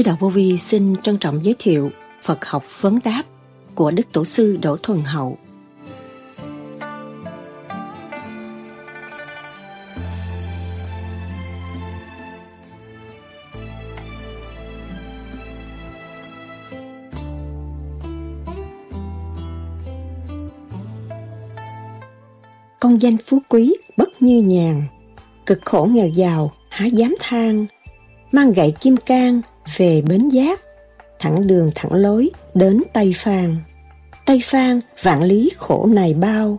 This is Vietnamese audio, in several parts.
Sư Đạo Vô Vi xin trân trọng giới thiệu Phật học vấn đáp của Đức Tổ sư Đỗ Thuần Hậu. Con danh phú quý bất như nhàn, cực khổ nghèo giàu há dám than, mang gậy kim cang về bến giác, thẳng đường thẳng lối đến Tây Phan. Tây Phan vạn lý khổ này bao,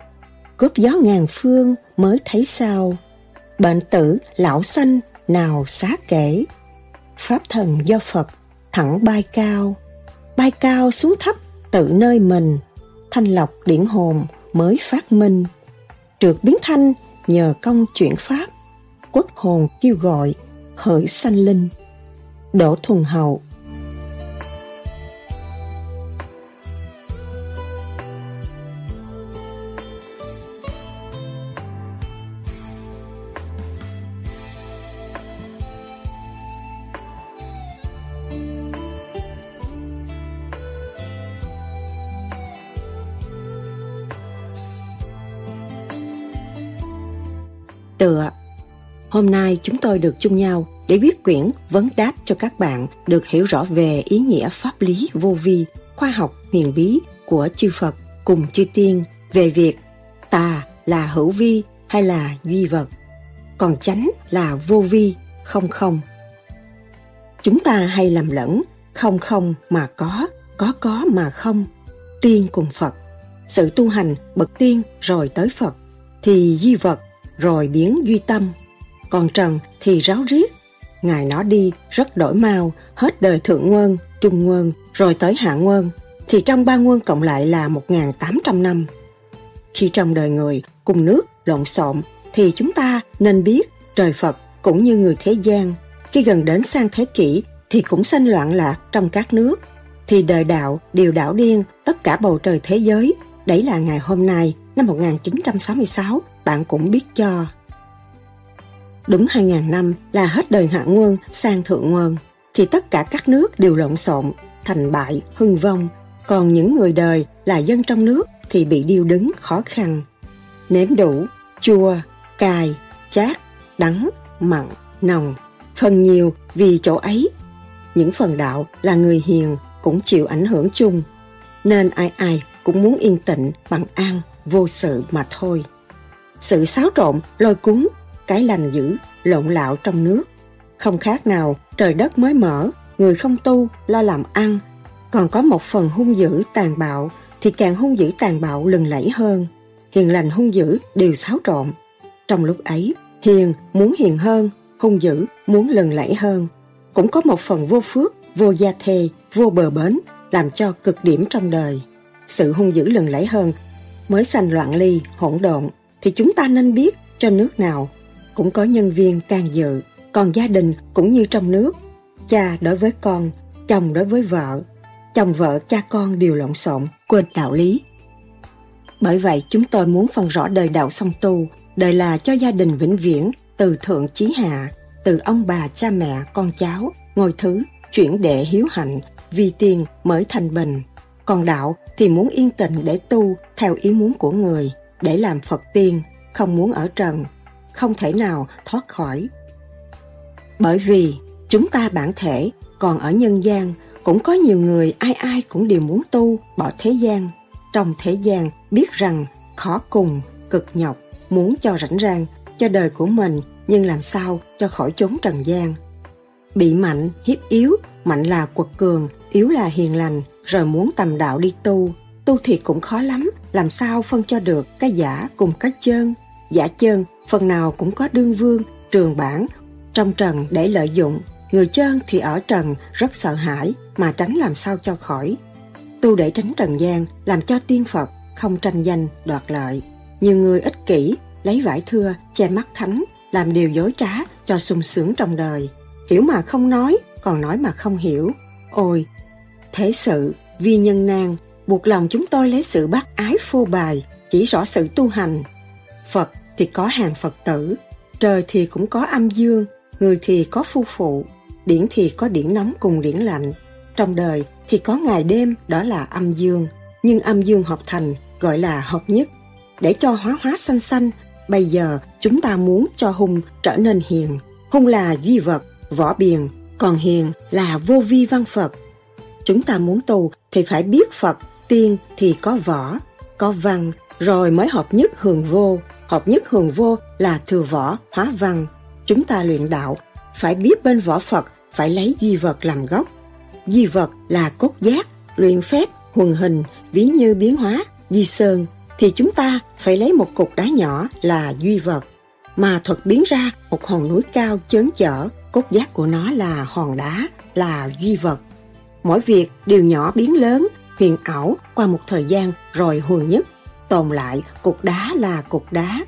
cướp gió ngàn phương mới thấy sao. Bệnh tử lão xanh nào xá kể, Pháp thần do Phật thẳng bay cao, bay cao xuống thấp tự nơi mình, thanh lọc điển hồn mới phát minh. Trượt biến thanh nhờ công chuyển Pháp, quốc hồn kêu gọi, hỡi sanh linh. Đỗ Thuần Hậu. Tựa Hôm nay chúng tôi được chung nhau để biết quyển vấn đáp cho các bạn được hiểu rõ về ý nghĩa pháp lý vô vi, khoa học huyền bí của chư Phật cùng chư tiên về việc tà là hữu vi hay là duy vật, còn chánh là vô vi, không không. Chúng ta hay lầm lẫn không không mà có, có có mà không, tiên cùng Phật. Sự tu hành bậc tiên rồi tới Phật, thì duy vật rồi biến duy tâm. Còn trần thì ráo riết, Ngài nó đi rất đổi mau, hết đời thượng nguồn, trung nguồn, rồi tới hạ nguồn, thì trong ba nguồn cộng lại là 1.800 năm. Khi trong đời người cùng nước lộn xộn, thì chúng ta nên biết trời Phật cũng như người thế gian, khi gần đến sang thế kỷ thì cũng sanh loạn lạc trong các nước, thì đời đạo đều đảo điên tất cả bầu trời thế giới. Đấy là ngày hôm nay, năm 1966, bạn cũng biết cho. Đúng 2.000 năm là hết đời hạ nguồn sang thượng nguồn, thì tất cả các nước đều lộn xộn, thành bại, hưng vong. Còn những người đời là dân trong nước thì bị điêu đứng khó khăn. Nếm đủ, chua, cay, chát, đắng, mặn, nồng, phần nhiều vì chỗ ấy. Những phần đạo là người hiền cũng chịu ảnh hưởng chung, nên ai ai cũng muốn yên tịnh, bằng an, vô sự mà thôi. Sự xáo trộn, lôi cuốn cái lành dữ, lộn lạo trong nước. Không khác nào trời đất mới mở, người không tu, lo làm ăn. Còn có một phần hung dữ tàn bạo, thì càng hung dữ tàn bạo lừng lẫy hơn. Hiền lành hung dữ đều xáo trộn. Trong lúc ấy, hiền muốn hiền hơn, hung dữ muốn lừng lẫy hơn. Cũng có một phần vô phước, vô gia thê, vô bờ bến, làm cho cực điểm trong đời. Sự hung dữ lừng lẫy hơn mới sanh loạn ly, hỗn độn, thì chúng ta nên biết cho nước nào cũng có nhân viên can dự, còn gia đình cũng như trong nước. Cha đối với con, chồng đối với vợ, chồng vợ cha con đều lộn xộn, quên đạo lý. Bởi vậy chúng tôi muốn phân rõ đời đạo song tu, đời là cho gia đình vĩnh viễn, từ thượng chí hạ, từ ông bà cha mẹ con cháu, ngôi thứ, chuyển đệ hiếu hạnh, vì tiền mới thành bình. Còn đạo thì muốn yên tịnh để tu theo ý muốn của người, để làm Phật tiên, không muốn ở trần, không thể nào thoát khỏi. Bởi vì chúng ta bản thể còn ở nhân gian cũng có nhiều người ai ai cũng đều muốn tu bỏ thế gian. Trong thế gian biết rằng khó cùng, cực nhọc, muốn cho rảnh rang cho đời của mình nhưng làm sao cho khỏi chốn trần gian. Bị mạnh, hiếp yếu, mạnh là quật cường, yếu là hiền lành, rồi muốn tầm đạo đi tu. Tu thì cũng khó lắm, làm sao phân cho được cái giả cùng cái chân. Giả chân phần nào cũng có đương vương, trường bản, trong trần để lợi dụng. Người chân thì ở trần rất sợ hãi mà tránh làm sao cho khỏi. Tu để tránh trần gian, làm cho tiên Phật không tranh danh, đoạt lợi. Nhiều người ích kỷ, lấy vải thưa, che mắt thánh, làm điều dối trá cho sung sướng trong đời. Hiểu mà không nói, còn nói mà không hiểu. Ôi, thế sự, vi nhân nan, buộc lòng chúng tôi lấy sự bác ái phô bài, chỉ rõ sự tu hành. Phật thì có hàng Phật tử, trời thì cũng có âm dương, người thì có phu phụ, điển thì có điển nóng cùng điển lạnh. Trong đời thì có ngày đêm đó là âm dương, nhưng âm dương hợp thành gọi là hợp nhất. Để cho hóa hóa xanh xanh, bây giờ chúng ta muốn cho hung trở nên hiền. Hung là duy vật, võ biền, còn hiền là vô vi văn Phật. Chúng ta muốn tu thì phải biết Phật, tiên thì có võ, có văn, rồi mới hợp nhất hường vô. Hợp nhất hường vô là thừa võ, hóa văn. Chúng ta luyện đạo, phải biết bên võ Phật, phải lấy duy vật làm gốc. Duy vật là cốt giác, luyện phép, huần hình, ví như biến hóa, di sơn, thì chúng ta phải lấy một cục đá nhỏ là duy vật, mà thuật biến ra một hòn núi cao chớn chở, cốt giác của nó là hòn đá, là duy vật. Mỗi việc đều nhỏ biến lớn, huyền ảo qua một thời gian rồi huần nhất, tồn lại cục đá là cục đá.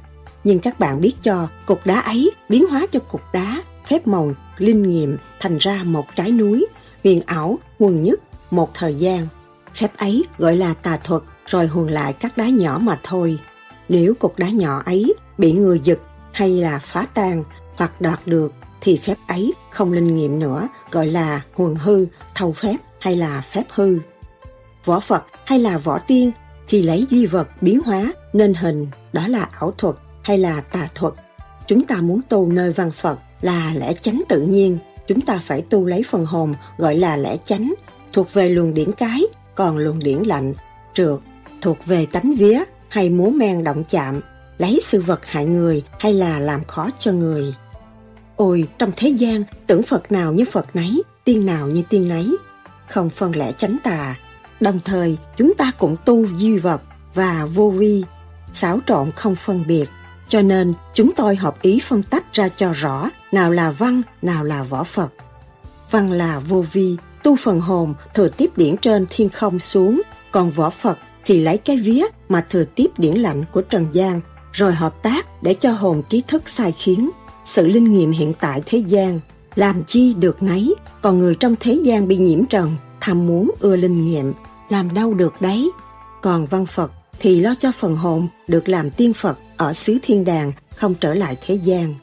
Nhưng các bạn biết cho cục đá ấy biến hóa cho cục đá, phép màu, linh nghiệm thành ra một trái núi, huyền ảo, nguồn nhất, một thời gian. Phép ấy gọi là tà thuật, rồi huần lại các đá nhỏ mà thôi. Nếu cục đá nhỏ ấy bị người giật hay là phá tan hoặc đoạt được thì phép ấy không linh nghiệm nữa, gọi là huần hư, thâu phép hay là phép hư. Võ Phật hay là võ tiên thì lấy duy vật biến hóa nên hình, đó là ảo thuật hay là tà thuật. Chúng ta muốn tu nơi văn Phật là lẽ chánh tự nhiên, chúng ta phải tu lấy phần hồn gọi là lẽ chánh, thuộc về luồng điển cái, còn luồng điển lạnh, trượt, thuộc về tánh vía hay múa men động chạm, lấy sự vật hại người hay là làm khó cho người. Ôi, trong thế gian, tưởng Phật nào như Phật nấy, tiên nào như tiên nấy, không phân lẽ chánh tà. Đồng thời, chúng ta cũng tu duy vật và vô vi, xáo trộn không phân biệt. Cho nên, chúng tôi hợp ý phân tách ra cho rõ nào là văn, nào là võ Phật. Văn là vô vi, tu phần hồn thừa tiếp điển trên thiên không xuống, còn võ Phật thì lấy cái vía mà thừa tiếp điển lạnh của Trần gian, rồi hợp tác để cho hồn trí thức sai khiến. Sự linh nghiệm hiện tại thế gian, làm chi được nấy, còn người trong thế gian bị nhiễm trần, tham muốn ưa linh nghiệm, làm đâu được đấy. Còn văn Phật thì lo cho phần hồn được làm tiên Phật ở xứ thiên đàng, không trở lại thế gian.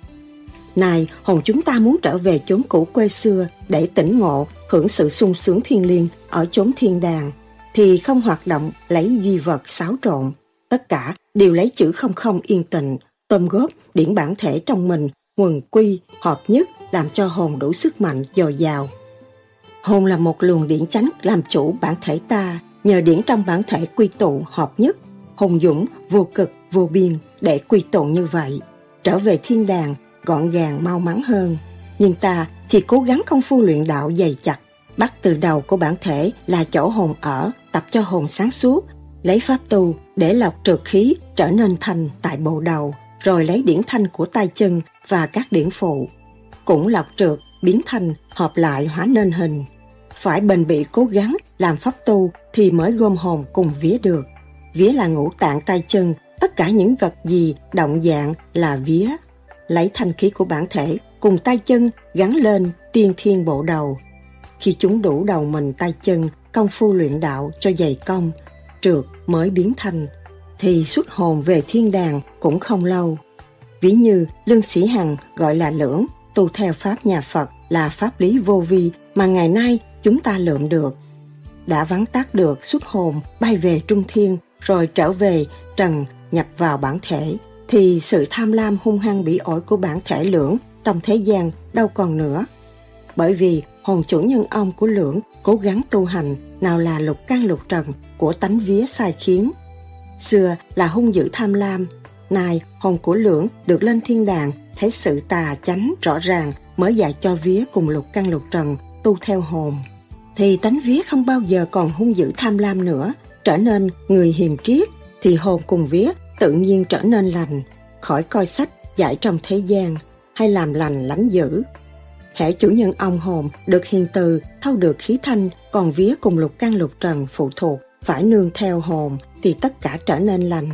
Này, hồn chúng ta muốn trở về chốn cũ quê xưa để tỉnh ngộ, hưởng sự sung sướng thiên liêng ở chốn thiên đàng, thì không hoạt động lấy duy vật xáo trộn. Tất cả đều lấy chữ không không yên tịnh, tôm góp điển bản thể trong mình, quần quy, hợp nhất, làm cho hồn đủ sức mạnh dồi dào. Hồn là một luồng điển chánh làm chủ bản thể ta, nhờ điển trong bản thể quy tụ hợp nhất, hùng dũng, vô cực, vô biên để quy tụ như vậy. Trở về thiên đàng, gọn gàng mau mắn hơn. Nhưng ta thì cố gắng công phu luyện đạo dày chặt, bắt từ đầu của bản thể là chỗ hồn ở, tập cho hồn sáng suốt, lấy pháp tu để lọc trượt khí trở nên thanh tại bộ đầu, rồi lấy điển thanh của tay chân và các điển phụ. Cũng lọc trượt, biến thành hợp lại hóa nên hình. Phải bền bỉ cố gắng làm pháp tu thì mới gom hồn cùng vía được. Vía là ngũ tạng tay chân, tất cả những vật gì động dạng là vía. Lấy thanh khí của bản thể cùng tay chân gắn lên tiên thiên bộ đầu. Khi chúng đủ đầu mình tay chân, công phu luyện đạo cho dày công, trượt mới biến thành, thì xuất hồn về thiên đàng cũng không lâu. Ví như Lương Sĩ Hằng gọi là lưỡng, tu theo Pháp nhà Phật là pháp lý vô vi mà ngày nay chúng ta lượm được. Đã vắng tác được xuất hồn bay về trung thiên rồi trở về trần nhập vào bản thể thì sự tham lam hung hăng bị ổi của bản thể lưỡng trong thế gian đâu còn nữa. Bởi vì hồn chủ nhân ông của lưỡng cố gắng tu hành nào là lục căn lục trần của tánh vía sai khiến. Xưa là hung dữ tham lam, nay hồn của lưỡng được lên thiên đàng thấy sự tà chánh rõ ràng mới dạy cho vía cùng lục căn lục trần tu theo hồn. Thì tánh vía không bao giờ còn hung dữ tham lam nữa, trở nên người hiền triết, thì hồn cùng vía tự nhiên trở nên lành, khỏi coi sách giải trong thế gian, hay làm lành lánh dữ. Hễ chủ nhân ông hồn được hiền từ, thâu được khí thanh, còn vía cùng lục căn lục trần phụ thuộc, phải nương theo hồn thì tất cả trở nên lành.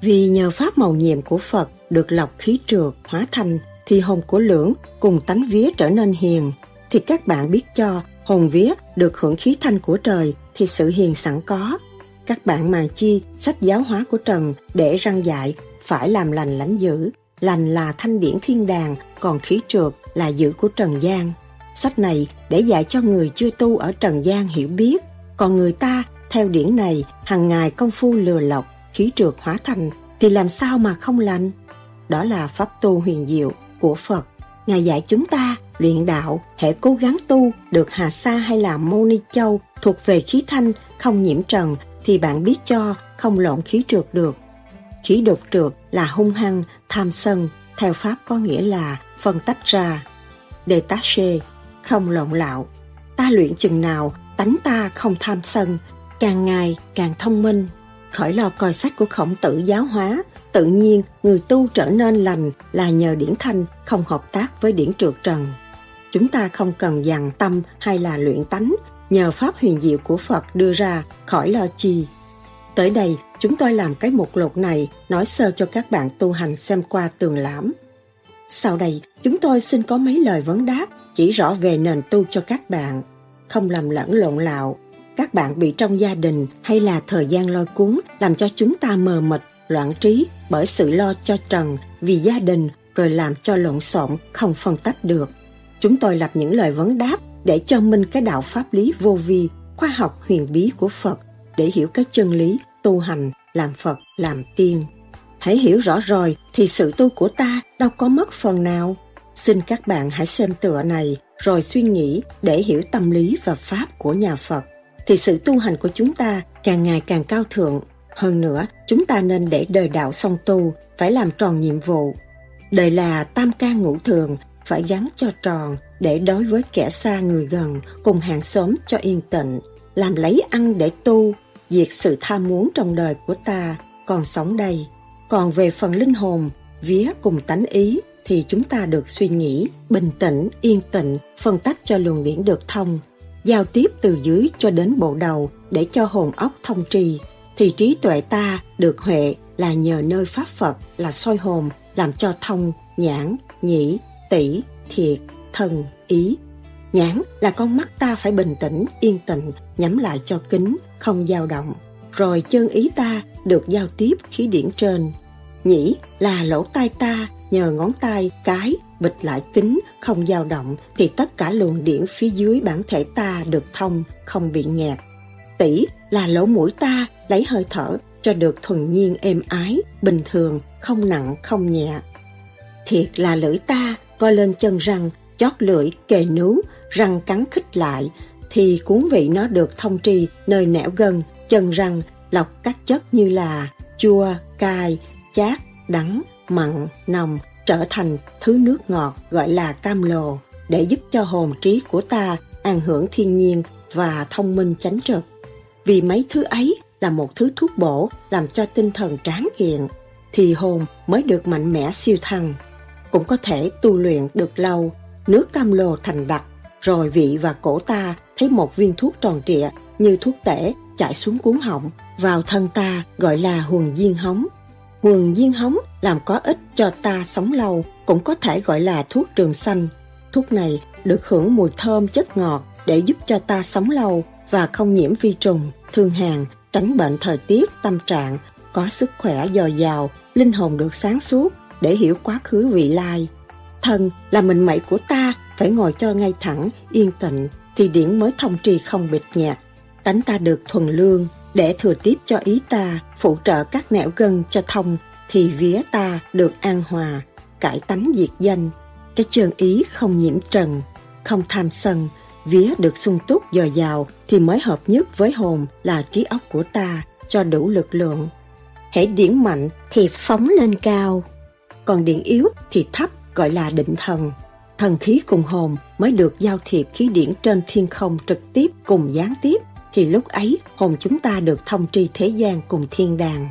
Vì nhờ pháp màu nhiệm của Phật được lọc khí trượt, hóa thành thì hồn của lưỡng cùng tánh vía trở nên hiền. Thì các bạn biết cho hồn vía được hưởng khí thanh của trời thì sự hiền sẵn có. Các bạn mà chi sách giáo hóa của Trần để răng dạy phải làm lành lãnh dữ. Lành là thanh điển thiên đàng, còn khí trượt là dữ của Trần gian. sách này để dạy cho người chưa tu ở Trần gian hiểu biết, còn người ta theo điển này hàng ngày công phu lừa lọc, khí trượt hóa thành thì làm sao mà không lành? Đó là pháp tu huyền diệu của Phật. Ngài dạy chúng ta luyện đạo, hệ cố gắng tu được Hà Sa hay là Mô Ni Châu thuộc về khí thanh, không nhiễm trần thì bạn biết cho không lộn khí trượt được. Khí đột trượt là hung hăng, tham sân, theo Pháp có nghĩa là phân tách ra. Detache, không lộn lạo. Ta luyện chừng nào, tánh ta không tham sân, càng ngày càng thông minh. Khỏi lo coi sách của khổng tử giáo hóa, tự nhiên người tu trở nên lành là nhờ điển thanh không hợp tác với điển trượt trần. Chúng ta không cần dằn tâm hay là luyện tánh, nhờ pháp huyền diệu của Phật đưa ra khỏi lo chi. Tới đây, chúng tôi làm cái mục lục này nói sơ cho các bạn tu hành xem qua tường lãm. Sau đây, chúng tôi xin có mấy lời vấn đáp chỉ rõ về nền tu cho các bạn. Không làm lẫn lộn lạo, các bạn bị trong gia đình hay là thời gian lôi cuốn làm cho chúng ta mờ mịt, loạn trí bởi sự lo cho trần vì gia đình rồi làm cho lộn xộn không phân tách được. Chúng tôi lập những lời vấn đáp để cho minh cái đạo pháp lý vô vi, khoa học huyền bí của Phật để hiểu các chân lý, tu hành, làm Phật, làm tiên. Hãy hiểu rõ rồi thì sự tu của ta đâu có mất phần nào. Xin các bạn hãy xem tựa này rồi suy nghĩ để hiểu tâm lý và pháp của nhà Phật. Thì sự tu hành của chúng ta càng ngày càng cao thượng. Hơn nữa, chúng ta nên để đời đạo song tu, phải làm tròn nhiệm vụ. Đời là tam ca ngũ thường, phải gắn cho tròn để đối với kẻ xa người gần cùng hàng xóm cho yên tịnh, làm lấy ăn để tu, diệt sự tham muốn trong đời của ta, còn sống đây. Còn về phần linh hồn, vía cùng tánh ý thì chúng ta được suy nghĩ, bình tĩnh, yên tịnh phân tách cho luồng điển được thông, giao tiếp từ dưới cho đến bộ đầu để cho hồn óc thông trì, thì trí tuệ ta được huệ là nhờ nơi pháp Phật là soi hồn làm cho thông, nhãn, nhĩ, tỷ, thiệt, thần, ý. Nhãn là con mắt ta phải bình tĩnh, yên tĩnh, nhắm lại cho kính, không dao động. Rồi chân ý ta được giao tiếp khí điển trên. Nhĩ là lỗ tai ta nhờ ngón tay cái bịch lại kính không dao động thì tất cả luồng điển phía dưới bản thể ta được thông không bị nghẹt tỷ là lỗ mũi ta lấy hơi thở cho được thuần nhiên êm ái bình thường không nặng không nhẹ thiệt là lưỡi ta coi lên chân răng chót lưỡi kề nú răng cắn khích lại thì cuốn vị nó được thông tri nơi nẻo gân chân răng lọc các chất như là chua cay chát đắng mặn, nồng trở thành thứ nước ngọt gọi là cam lồ để giúp cho hồn trí của ta an hưởng thiên nhiên và thông minh chánh trực. Vì mấy thứ ấy là một thứ thuốc bổ làm cho tinh thần tráng kiện, thì hồn mới được mạnh mẽ siêu thăng. Cũng có thể tu luyện được lâu, nước cam lồ thành đặc, rồi vị và cổ ta thấy một viên thuốc tròn trịa như thuốc tể chảy xuống cuốn họng, vào thân ta gọi là huần diên hóng, huần diên hóng làm có ích cho ta sống lâu, cũng có thể gọi là thuốc trường xanh. Thuốc này được hưởng mùi thơm chất ngọt để giúp cho ta sống lâu và không nhiễm vi trùng, thương hàn, tránh bệnh thời tiết, tâm trạng, có sức khỏe dồi dào, linh hồn được sáng suốt để hiểu quá khứ vị lai. Thần là mình mẩy của ta phải ngồi cho ngay thẳng, yên tịnh thì điển mới thông trì không bịt nhạt. Tánh ta được thuần lương, để thừa tiếp cho ý ta phụ trợ các nẻo gân cho thông thì vía ta được an hòa cải tánh diệt danh cái chân ý không nhiễm trần không tham sân vía được sung túc dồi dào thì mới hợp nhất với hồn là trí óc của ta cho đủ lực lượng. Hãy điển mạnh thì phóng lên cao. Còn điển yếu thì thấp gọi là định thần. Thần khí cùng hồn mới được giao thiệp khí điển trên thiên không trực tiếp cùng gián tiếp thì lúc ấy hồn chúng ta được thông tri thế gian cùng thiên đàng.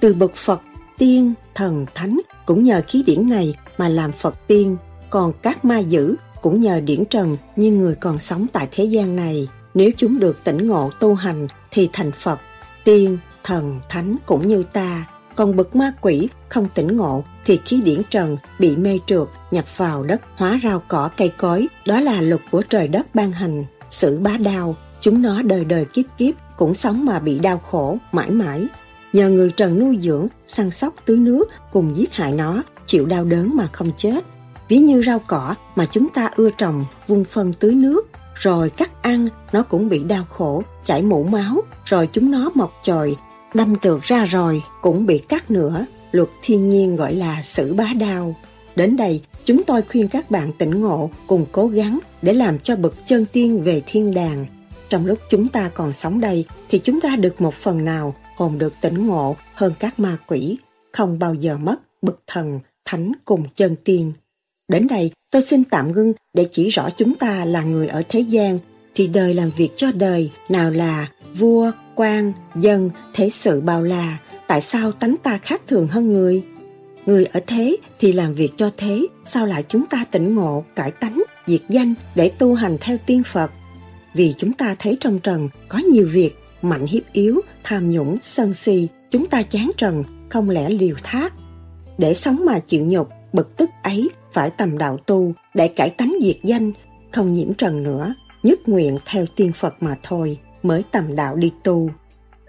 Từ bậc Phật, tiên, thần, thánh cũng nhờ khí điển này mà làm Phật tiên, còn các ma dữ cũng nhờ điển trần như người còn sống tại thế gian này. Nếu chúng được tỉnh ngộ tu hành thì thành Phật, tiên, thần, thánh cũng như ta. Còn bậc ma quỷ không tỉnh ngộ thì khí điển trần bị mê trượt nhập vào đất hóa rau cỏ cây cối. Đó là luật của trời đất ban hành, sự bá đao Chúng nó đời đời kiếp kiếp cũng sống mà bị đau khổ mãi mãi. Nhờ người trần nuôi dưỡng, săn sóc tưới nước cùng giết hại nó, chịu đau đớn mà không chết ví như rau cỏ mà chúng ta ưa trồng, vung phân tưới nước, rồi cắt ăn, nó cũng bị đau khổ, chảy mũ máu, rồi chúng nó mọc chồi, đâm tược ra rồi, cũng bị cắt nữa. Luật thiên nhiên gọi là xử bá đao. Đến đây, chúng tôi khuyên các bạn tỉnh ngộ cùng cố gắng để làm cho bậc chân tiên về thiên đàng. Trong lúc chúng ta còn sống đây thì chúng ta được một phần nào hồn được tỉnh ngộ hơn các ma quỷ, không bao giờ mất bậc thần, thánh cùng chân tiên. Đến đây, tôi xin tạm ngưng để chỉ rõ chúng ta là người ở thế gian, thì đời làm việc cho đời, nào là vua, quan, dân, thế sự bao la, tại sao tánh ta khác thường hơn người? Người ở thế thì làm việc cho thế, sao lại chúng ta tỉnh ngộ, cải tánh, diệt danh để tu hành theo tiên Phật? Vì chúng ta thấy trong trần có nhiều việc, mạnh hiếp yếu, tham nhũng, sân si, chúng ta chán trần, không lẽ liều thác. Để sống mà chịu nhục, bực tức ấy phải tầm đạo tu để cải tánh diệt danh, không nhiễm trần nữa, nhất nguyện theo tiên Phật mà thôi, mới tầm đạo đi tu.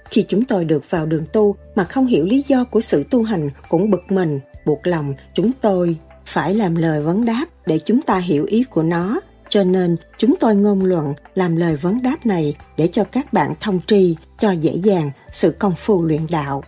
Khi chúng tôi được vào đường tu mà không hiểu lý do của sự tu hành cũng bực mình, buộc lòng chúng tôi phải làm lời vấn đáp để chúng ta hiểu ý của nó. Cho nên chúng tôi ngôn luận làm lời vấn đáp này để cho các bạn thông tri cho dễ dàng sự công phu luyện đạo.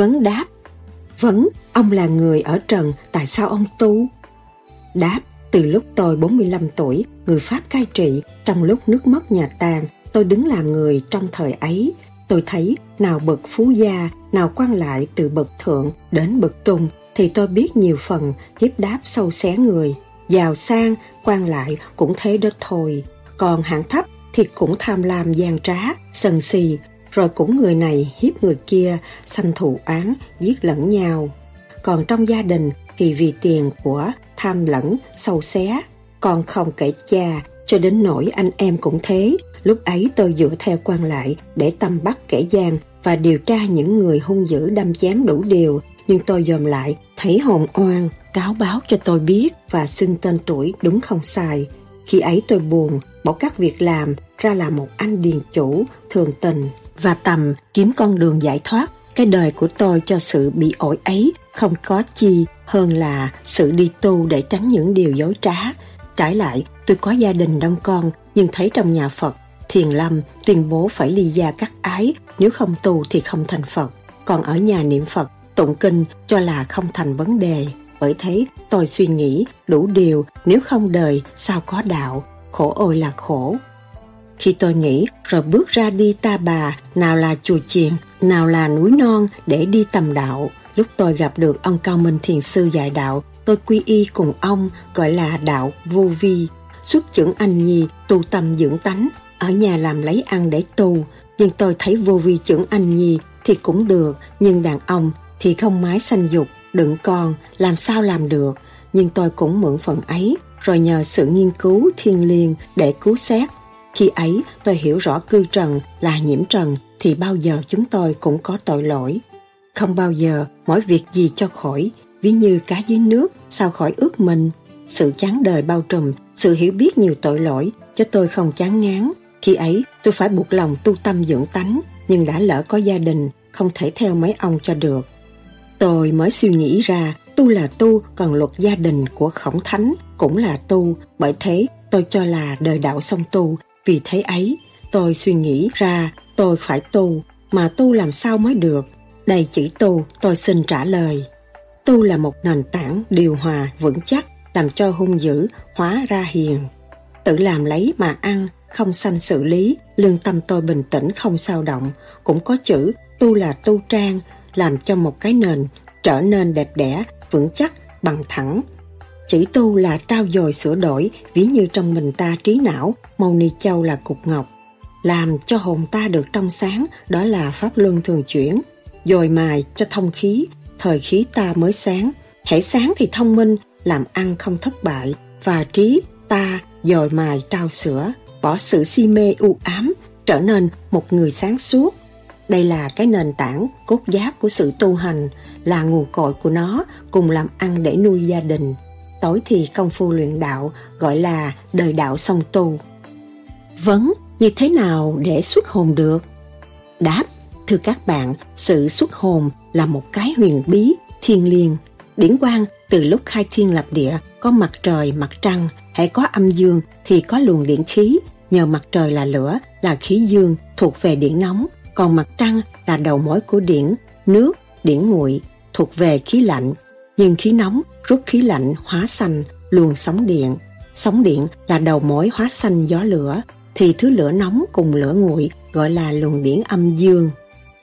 Vấn đáp Vấn, ông là người ở trần, tại sao ông tu? Đáp, từ lúc tôi 45 tuổi, người Pháp cai trị, trong lúc nước mất nhà tàn, tôi đứng làm người trong thời ấy. Tôi thấy nào bậc phú gia, nào quan lại từ bậc thượng đến bậc trung, thì tôi biết nhiều phần hiếp đáp sâu xé người. Giàu sang, quan lại cũng thế đó thôi. Còn hạng thấp thì cũng tham lam gian trá, sần xì, rồi cũng người này hiếp người kia, sanh thù án, giết lẫn nhau. Còn trong gia đình thì vì tiền của tham lẫn, sâu xé, còn không kể cha, cho đến nỗi anh em cũng thế. Lúc ấy tôi dựa theo quan lại để tâm bắt kẻ gian và điều tra những người hung dữ đâm chém đủ điều, nhưng tôi dòm lại, thấy hồn oan, cáo báo cho tôi biết và xưng tên tuổi đúng không sai. Khi ấy tôi buồn, bỏ các việc làm, ra là một anh điền chủ, thường tình, và tầm kiếm con đường giải thoát cái đời của tôi cho sự bị ổi ấy không có chi hơn là sự đi tu để tránh những điều dối trá. Trái lại, tôi có gia đình đông con nhưng thấy trong nhà Phật, Thiền Lâm tuyên bố phải ly gia cắt ái, nếu không tu thì không thành Phật. Còn ở nhà niệm Phật, tụng kinh cho là không thành vấn đề. Bởi thế, tôi suy nghĩ đủ điều nếu không đời sao có đạo, khổ ôi là khổ, khi tôi nghĩ rồi bước ra đi ta bà, nào là chùa chiền, nào là núi non để đi tầm đạo. Lúc tôi gặp được ông Cao Minh Thiền Sư dạy đạo, tôi quy y cùng ông gọi là đạo vô vi. Xuất trưởng anh nhi, tu tâm dưỡng tánh, ở nhà làm lấy ăn để tu. Nhưng tôi thấy vô vi trưởng anh nhi thì cũng được, nhưng đàn ông thì không mái sanh dục, đựng con, làm sao làm được. Nhưng tôi cũng mượn phần ấy, rồi nhờ sự nghiên cứu thiên liêng để cứu xét khi ấy tôi hiểu rõ cư trần là nhiễm trần thì bao giờ chúng tôi cũng có tội lỗi. Không bao giờ mỗi việc gì cho khỏi, ví như cá dưới nước sao khỏi ước mình. Sự chán đời bao trùm, sự hiểu biết nhiều tội lỗi cho tôi không chán ngán. Khi ấy tôi phải buộc lòng tu tâm dưỡng tánh, nhưng đã lỡ có gia đình, không thể theo mấy ông cho được. Tôi mới suy nghĩ ra tu là tu, còn luật gia đình của khổng thánh cũng là tu, bởi thế tôi cho là đời đạo song tu vì thế ấy, tôi suy nghĩ ra tôi phải tu, mà tu làm sao mới được. Đây chữ tu, tôi xin trả lời. Tu là một nền tảng điều hòa vững chắc, làm cho hung dữ hóa ra hiền. Tự làm lấy mà ăn, không sanh xử lý, lương tâm tôi bình tĩnh không sao động. Cũng có chữ tu là tu trang, làm cho một cái nền trở nên đẹp đẽ, vững chắc, bằng thẳng, chỉ tu là trao dồi sửa đổi, ví như trong mình ta trí não, màu ni châu là cục ngọc. Làm cho hồn ta được trong sáng, đó là pháp luân thường chuyển. Dồi mài cho thông khí, thời khí ta mới sáng. Hãy sáng thì thông minh, làm ăn không thất bại. Và trí ta dồi mài trao sửa bỏ sự si mê u ám, trở nên một người sáng suốt. Đây là cái nền tảng cốt giác của sự tu hành, là nguồn cội của nó cùng làm ăn để nuôi gia đình. Tối thì công phu luyện đạo gọi là đời đạo song tu. Vấn, như thế nào để xuất hồn được? Đáp, thưa các bạn, sự xuất hồn là một cái huyền bí, thiên liêng. Điển quang từ lúc khai thiên lập địa có mặt trời, mặt trăng, hãy có âm dương thì có luồng điện khí, nhờ mặt trời là lửa, là khí dương thuộc về điện nóng, còn mặt trăng là đầu mối của điện, nước, điển nguội thuộc về khí lạnh. Nhưng khí nóng rút khí lạnh hóa xanh, luồng sóng điện. Sóng điện là đầu mối hóa xanh gió lửa, thì thứ lửa nóng cùng lửa nguội gọi là luồng điển âm dương.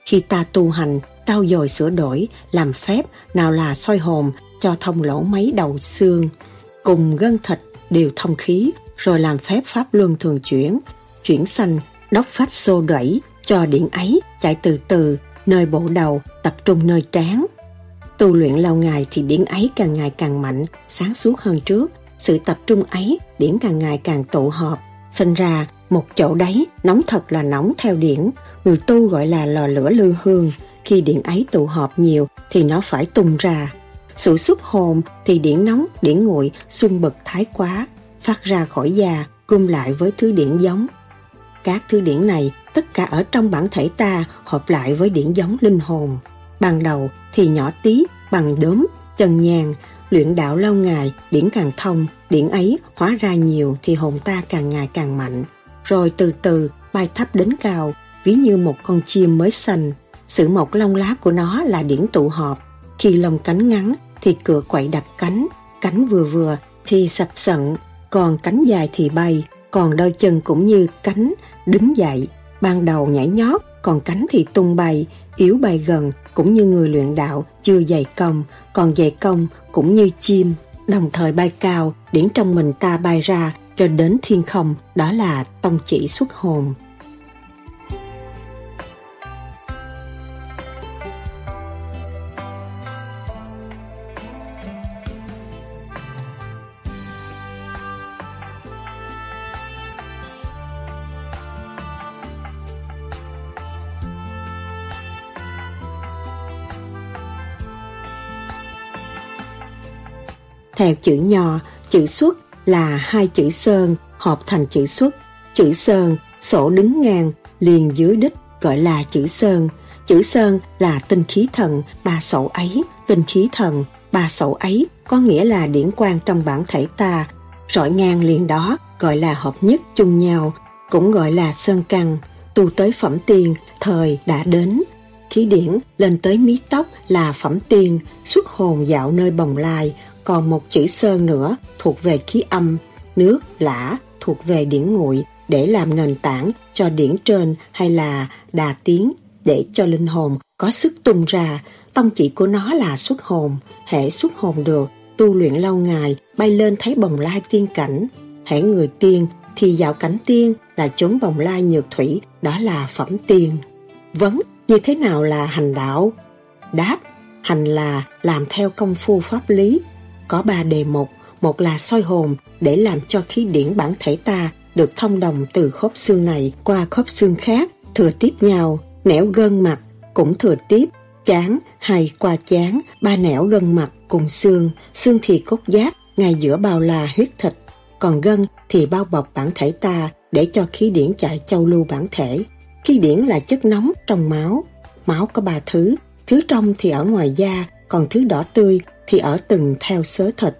Khi ta tu hành, trao dồi sửa đổi, làm phép, nào là soi hồn, cho thông lỗ mấy đầu xương, cùng gân thịt đều thông khí, rồi làm phép pháp luân thường chuyển, chuyển sanh, đốc phát xô đẩy, cho điện ấy chạy từ từ, nơi bộ đầu, tập trung nơi trán. Tu luyện lâu ngày thì điển ấy càng ngày càng mạnh, sáng suốt hơn trước. Sự tập trung ấy, điển càng ngày càng tụ họp. Sinh ra, một chỗ đấy, nóng thật là nóng theo điển. Người tu gọi là lò lửa lưu hương. Khi điển ấy tụ họp nhiều thì nó phải tung ra. Sự xuất hồn thì điển nóng, điển nguội, xung bực thái quá, phát ra khỏi già, cung lại với thứ điển giống. Các thứ điển này tất cả ở trong bản thể ta hợp lại với điển giống linh hồn. Ban đầu thì nhỏ tí, bằng đốm, chân nhàn, luyện đạo lâu ngày, điển càng thông, điển ấy hóa ra nhiều thì hồn ta càng ngày càng mạnh. Rồi từ từ bay thấp đến cao, ví như một con chim mới xanh. Sự mọc lông lá của nó là điển tụ họp. Khi lông cánh ngắn thì cửa quậy đập cánh, cánh vừa vừa thì sập sận, còn cánh dài thì bay, còn đôi chân cũng như cánh, đứng dậy. Ban đầu nhảy nhót, còn cánh thì tung bay, yếu bài gần, cũng như người luyện đạo, chưa dày công, còn dày công cũng như chim. Đồng thời bay cao, điển trong mình ta bay ra, cho đến thiên không, đó là tông chỉ xuất hồn. Theo chữ nho, chữ xuất là hai chữ sơn hợp thành chữ xuất. Chữ sơn, sổ đứng ngang, liền dưới đích gọi là chữ sơn. Chữ sơn là tinh khí thần, ba sổ ấy, tinh khí thần, ba sổ ấy có nghĩa là điển quan trong bản thể ta. Rọi ngang liền đó gọi là hợp nhất chung nhau, cũng gọi là sơn căn. Tu tới phẩm tiên, thời đã đến. Khí điển lên tới mí tóc là phẩm tiên, xuất hồn dạo nơi bồng lai, còn một chữ sơn nữa thuộc về khí âm, nước, lã thuộc về điển nguội để làm nền tảng cho điển trên hay là đà tiến để cho linh hồn có sức tung ra. Tông chỉ của nó là xuất hồn, hệ xuất hồn được, tu luyện lâu ngày, bay lên thấy bồng lai tiên cảnh. Hễ người tiên thì dạo cảnh tiên là chốn bồng lai nhược thủy, đó là phẩm tiên. Vấn, như thế nào là hành đạo? Đáp, hành là làm theo công phu pháp lý, có ba đề mục, một là soi hồn để làm cho khí điển bản thể ta được thông đồng từ khớp xương này qua khớp xương khác, thừa tiếp nhau, nẻo gân mặt cũng thừa tiếp, chán hay qua chán, ba nẻo gân mặt cùng xương, xương thì cốt giáp ngay giữa bao là huyết thịt, còn gân thì bao bọc bản thể ta để cho khí điển chạy châu lưu bản thể. Khí điển là chất nóng trong máu. Máu có ba thứ, thứ trong thì ở ngoài da, còn thứ đỏ tươi thì ở từng theo sớ thịt.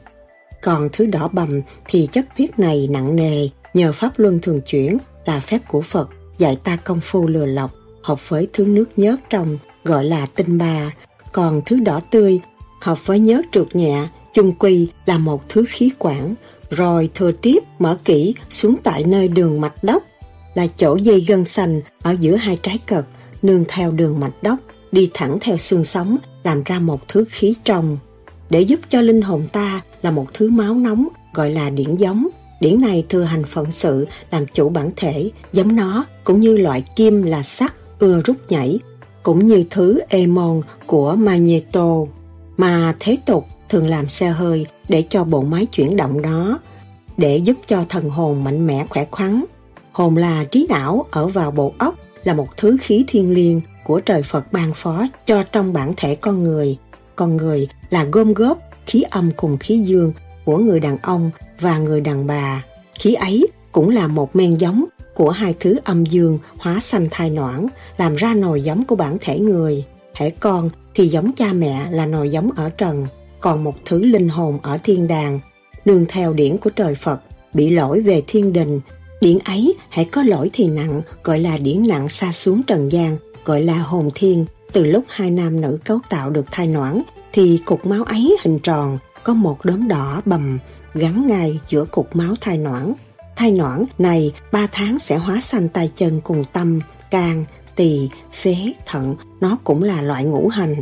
Còn thứ đỏ bầm thì chất huyết này nặng nề, nhờ pháp luân thường chuyển là phép của Phật dạy ta công phu lừa lọc, hợp với thứ nước nhớt trong gọi là tinh ba. Còn thứ đỏ tươi hợp với nhớt trượt nhẹ, chung quy là một thứ khí quản, rồi thừa tiếp mở kỹ xuống tại nơi đường mạch đốc là chỗ dây gân xanh ở giữa hai trái cật, nương theo đường mạch đốc, đi thẳng theo xương sống, làm ra một thứ khí trong để giúp cho linh hồn ta là một thứ máu nóng gọi là điển giống. Điển này thừa hành phận sự làm chủ bản thể, giống nó cũng như loại kim là sắt ưa rút nhảy, cũng như thứ emon của Magneto. Mà thế tục thường làm xe hơi để cho bộ máy chuyển động đó, để giúp cho thần hồn mạnh mẽ khỏe khoắn. Hồn là trí não ở vào bộ óc là một thứ khí thiên liêng của trời Phật ban phó cho trong bản thể con người. Con người là gom góp khí âm cùng khí dương của người đàn ông và người đàn bà. Khí ấy cũng là một men giống của hai thứ âm dương hóa sanh thai noãn, làm ra nồi giống của bản thể người. Hễ con thì giống cha mẹ là nồi giống ở trần, còn một thứ linh hồn ở thiên đàng. Nương theo điển của trời Phật, bị lỗi về thiên đình. Điển ấy hãy có lỗi thì nặng, gọi là điển nặng xa xuống trần gian, gọi là hồn thiên. Từ lúc hai nam nữ cấu tạo được thai noãn, thì cục máu ấy hình tròn, có một đốm đỏ bầm gắn ngay giữa cục máu thai noãn. Thai noãn này 3 tháng sẽ hóa xanh tay chân cùng tâm, can, tỳ, phế, thận, nó cũng là loại ngũ hành.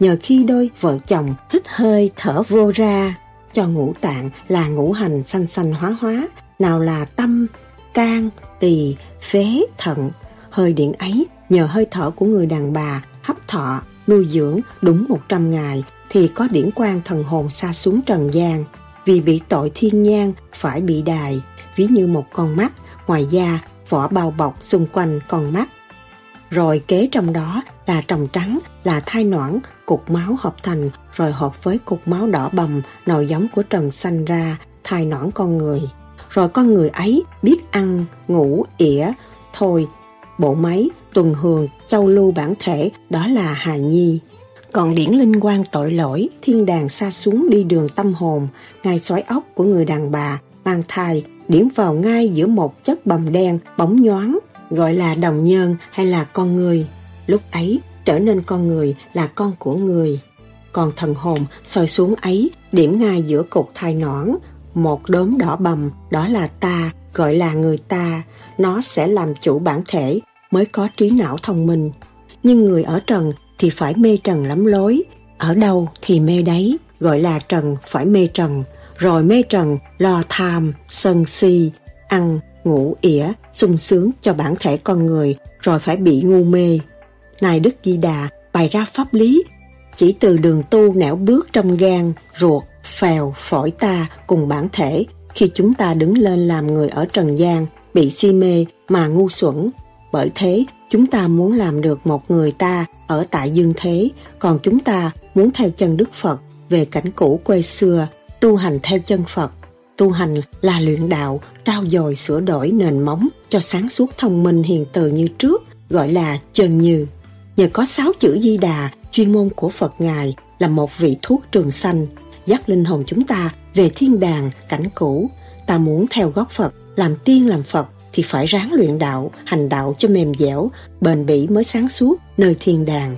Nhờ khi đôi vợ chồng hít hơi thở vô ra, cho ngũ tạng là ngũ hành sanh sanh hóa hóa, nào là tâm, can, tỳ, phế, thận. Hơi điện ấy nhờ hơi thở của người đàn bà hấp thọ, nuôi dưỡng đúng 100 ngày thì có điển quan thần hồn xa xuống trần gian. Vì bị tội thiên nhang phải bị đài, ví như một con mắt, ngoài da vỏ bao bọc xung quanh con mắt. Rồi kế trong đó là trồng trắng, là thai noãn, cục máu hợp thành, rồi hợp với cục máu đỏ bầm, nồi giống của trần sanh ra, thai noãn con người. Rồi con người ấy biết ăn, ngủ, ỉa, thôi, bộ máy, tuần hường, châu lưu bản thể, đó là hà nhi. Còn điển linh quan tội lỗi, thiên đàng xa xuống đi đường tâm hồn, ngay xoáy ốc của người đàn bà, mang thai, điểm vào ngay giữa một chất bầm đen, bóng nhoáng, gọi là đồng nhân hay là con người. Lúc ấy trở nên con người là con của người. Còn thần hồn soi xuống ấy, điểm ngay giữa cục thai nõn, một đốm đỏ bầm, đó là ta, gọi là người ta. Nó sẽ làm chủ bản thể, mới có trí não thông minh. Nhưng người ở trần thì phải mê trần lắm lối. Ở đâu thì mê đấy, gọi là trần phải mê trần. Rồi mê trần, lo tham, sân si, ăn, ngủ ỉa, sung sướng cho bản thể con người, rồi phải bị ngu mê. Này Đức Di Đà bày ra pháp lý, chỉ từ đường tu nẻo bước trong gan, ruột, phèo, phổi ta cùng bản thể, khi chúng ta đứng lên làm người ở trần gian, bị si mê mà ngu xuẩn. Bởi thế, chúng ta muốn làm được một người ta ở tại dương thế, còn chúng ta muốn theo chân Đức Phật về cảnh cũ quê xưa, tu hành theo chân Phật. Tu hành là luyện đạo, trao dồi sửa đổi nền móng cho sáng suốt thông minh hiền từ như trước, gọi là chân như. Nhờ có sáu chữ di đà, chuyên môn của Phật Ngài là một vị thuốc trường sanh, dắt linh hồn chúng ta về thiên đàng, cảnh cũ. Ta muốn theo gót Phật, làm tiên làm Phật thì phải ráng luyện đạo, hành đạo cho mềm dẻo, bền bỉ mới sáng suốt nơi thiên đàng.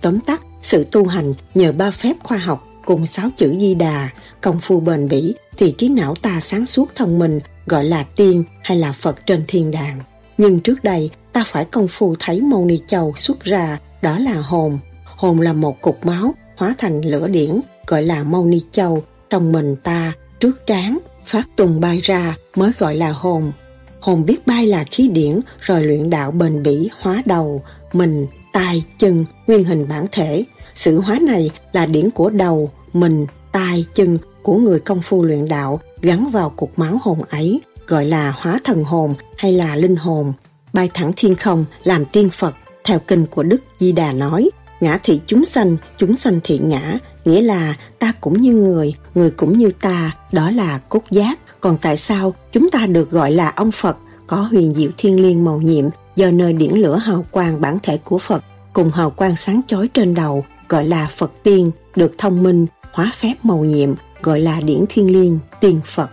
Tóm tắt, sự tu hành nhờ ba phép khoa học cùng sáu chữ di đà, công phu bền bỉ thì trí não ta sáng suốt thông minh gọi là tiên hay là Phật trên thiên đàng. Nhưng trước đây ta phải công phu thấy Mâu Ni Châu xuất ra đó là hồn. Hồn là một cục máu hóa thành lửa điển gọi là Mâu Ni Châu trong mình ta trước trán phát tùng bay ra mới gọi là hồn. Hồn biết bay là khí điển rồi luyện đạo bền bỉ hóa đầu, mình, tai, chân, nguyên hình bản thể. Sự hóa này là điển của đầu, mình, tai, chân của người công phu luyện đạo gắn vào cục máu hồn ấy, gọi là hóa thần hồn hay là linh hồn. Bay thẳng thiên không làm tiên Phật, theo kinh của Đức Di Đà nói, ngã thị chúng sanh, chúng sanh thị ngã, nghĩa là ta cũng như người, người cũng như ta, đó là cốt giác. Còn tại sao chúng ta được gọi là ông Phật, có huyền diệu thiên liêng màu nhiệm do nơi điển lửa hào quang bản thể của Phật cùng hào quang sáng chói trên đầu gọi là Phật tiên, được thông minh, hóa phép màu nhiệm gọi là điển thiên liêng, tiên Phật.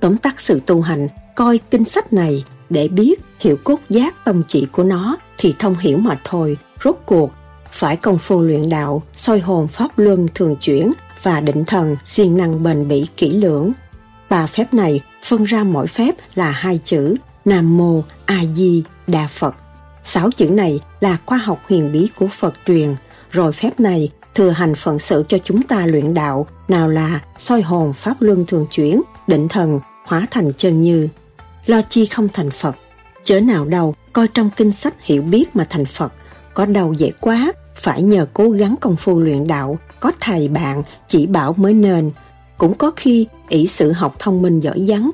Tóm tắt sự tu hành, coi kinh sách này để biết hiểu cốt giác tông trị của nó thì thông hiểu mà thôi, rốt cuộc phải công phu luyện đạo, soi hồn pháp luân thường chuyển và định thần siêng năng bền bỉ kỹ lưỡng. Ba phép này phân ra mỗi phép là hai chữ Nam Mô A Di Đà Phật. Sáu chữ này là khoa học huyền bí của Phật truyền, rồi phép này thừa hành phận sự cho chúng ta luyện đạo, nào là soi hồn pháp luân thường chuyển, định thần, hóa thành chân như. Lo chi không thành Phật, chớ nào đâu coi trong kinh sách hiểu biết mà thành Phật, có đâu dễ quá, phải nhờ cố gắng công phu luyện đạo, có thầy bạn chỉ bảo mới nên. Cũng có khi ỷ sự học thông minh giỏi giắng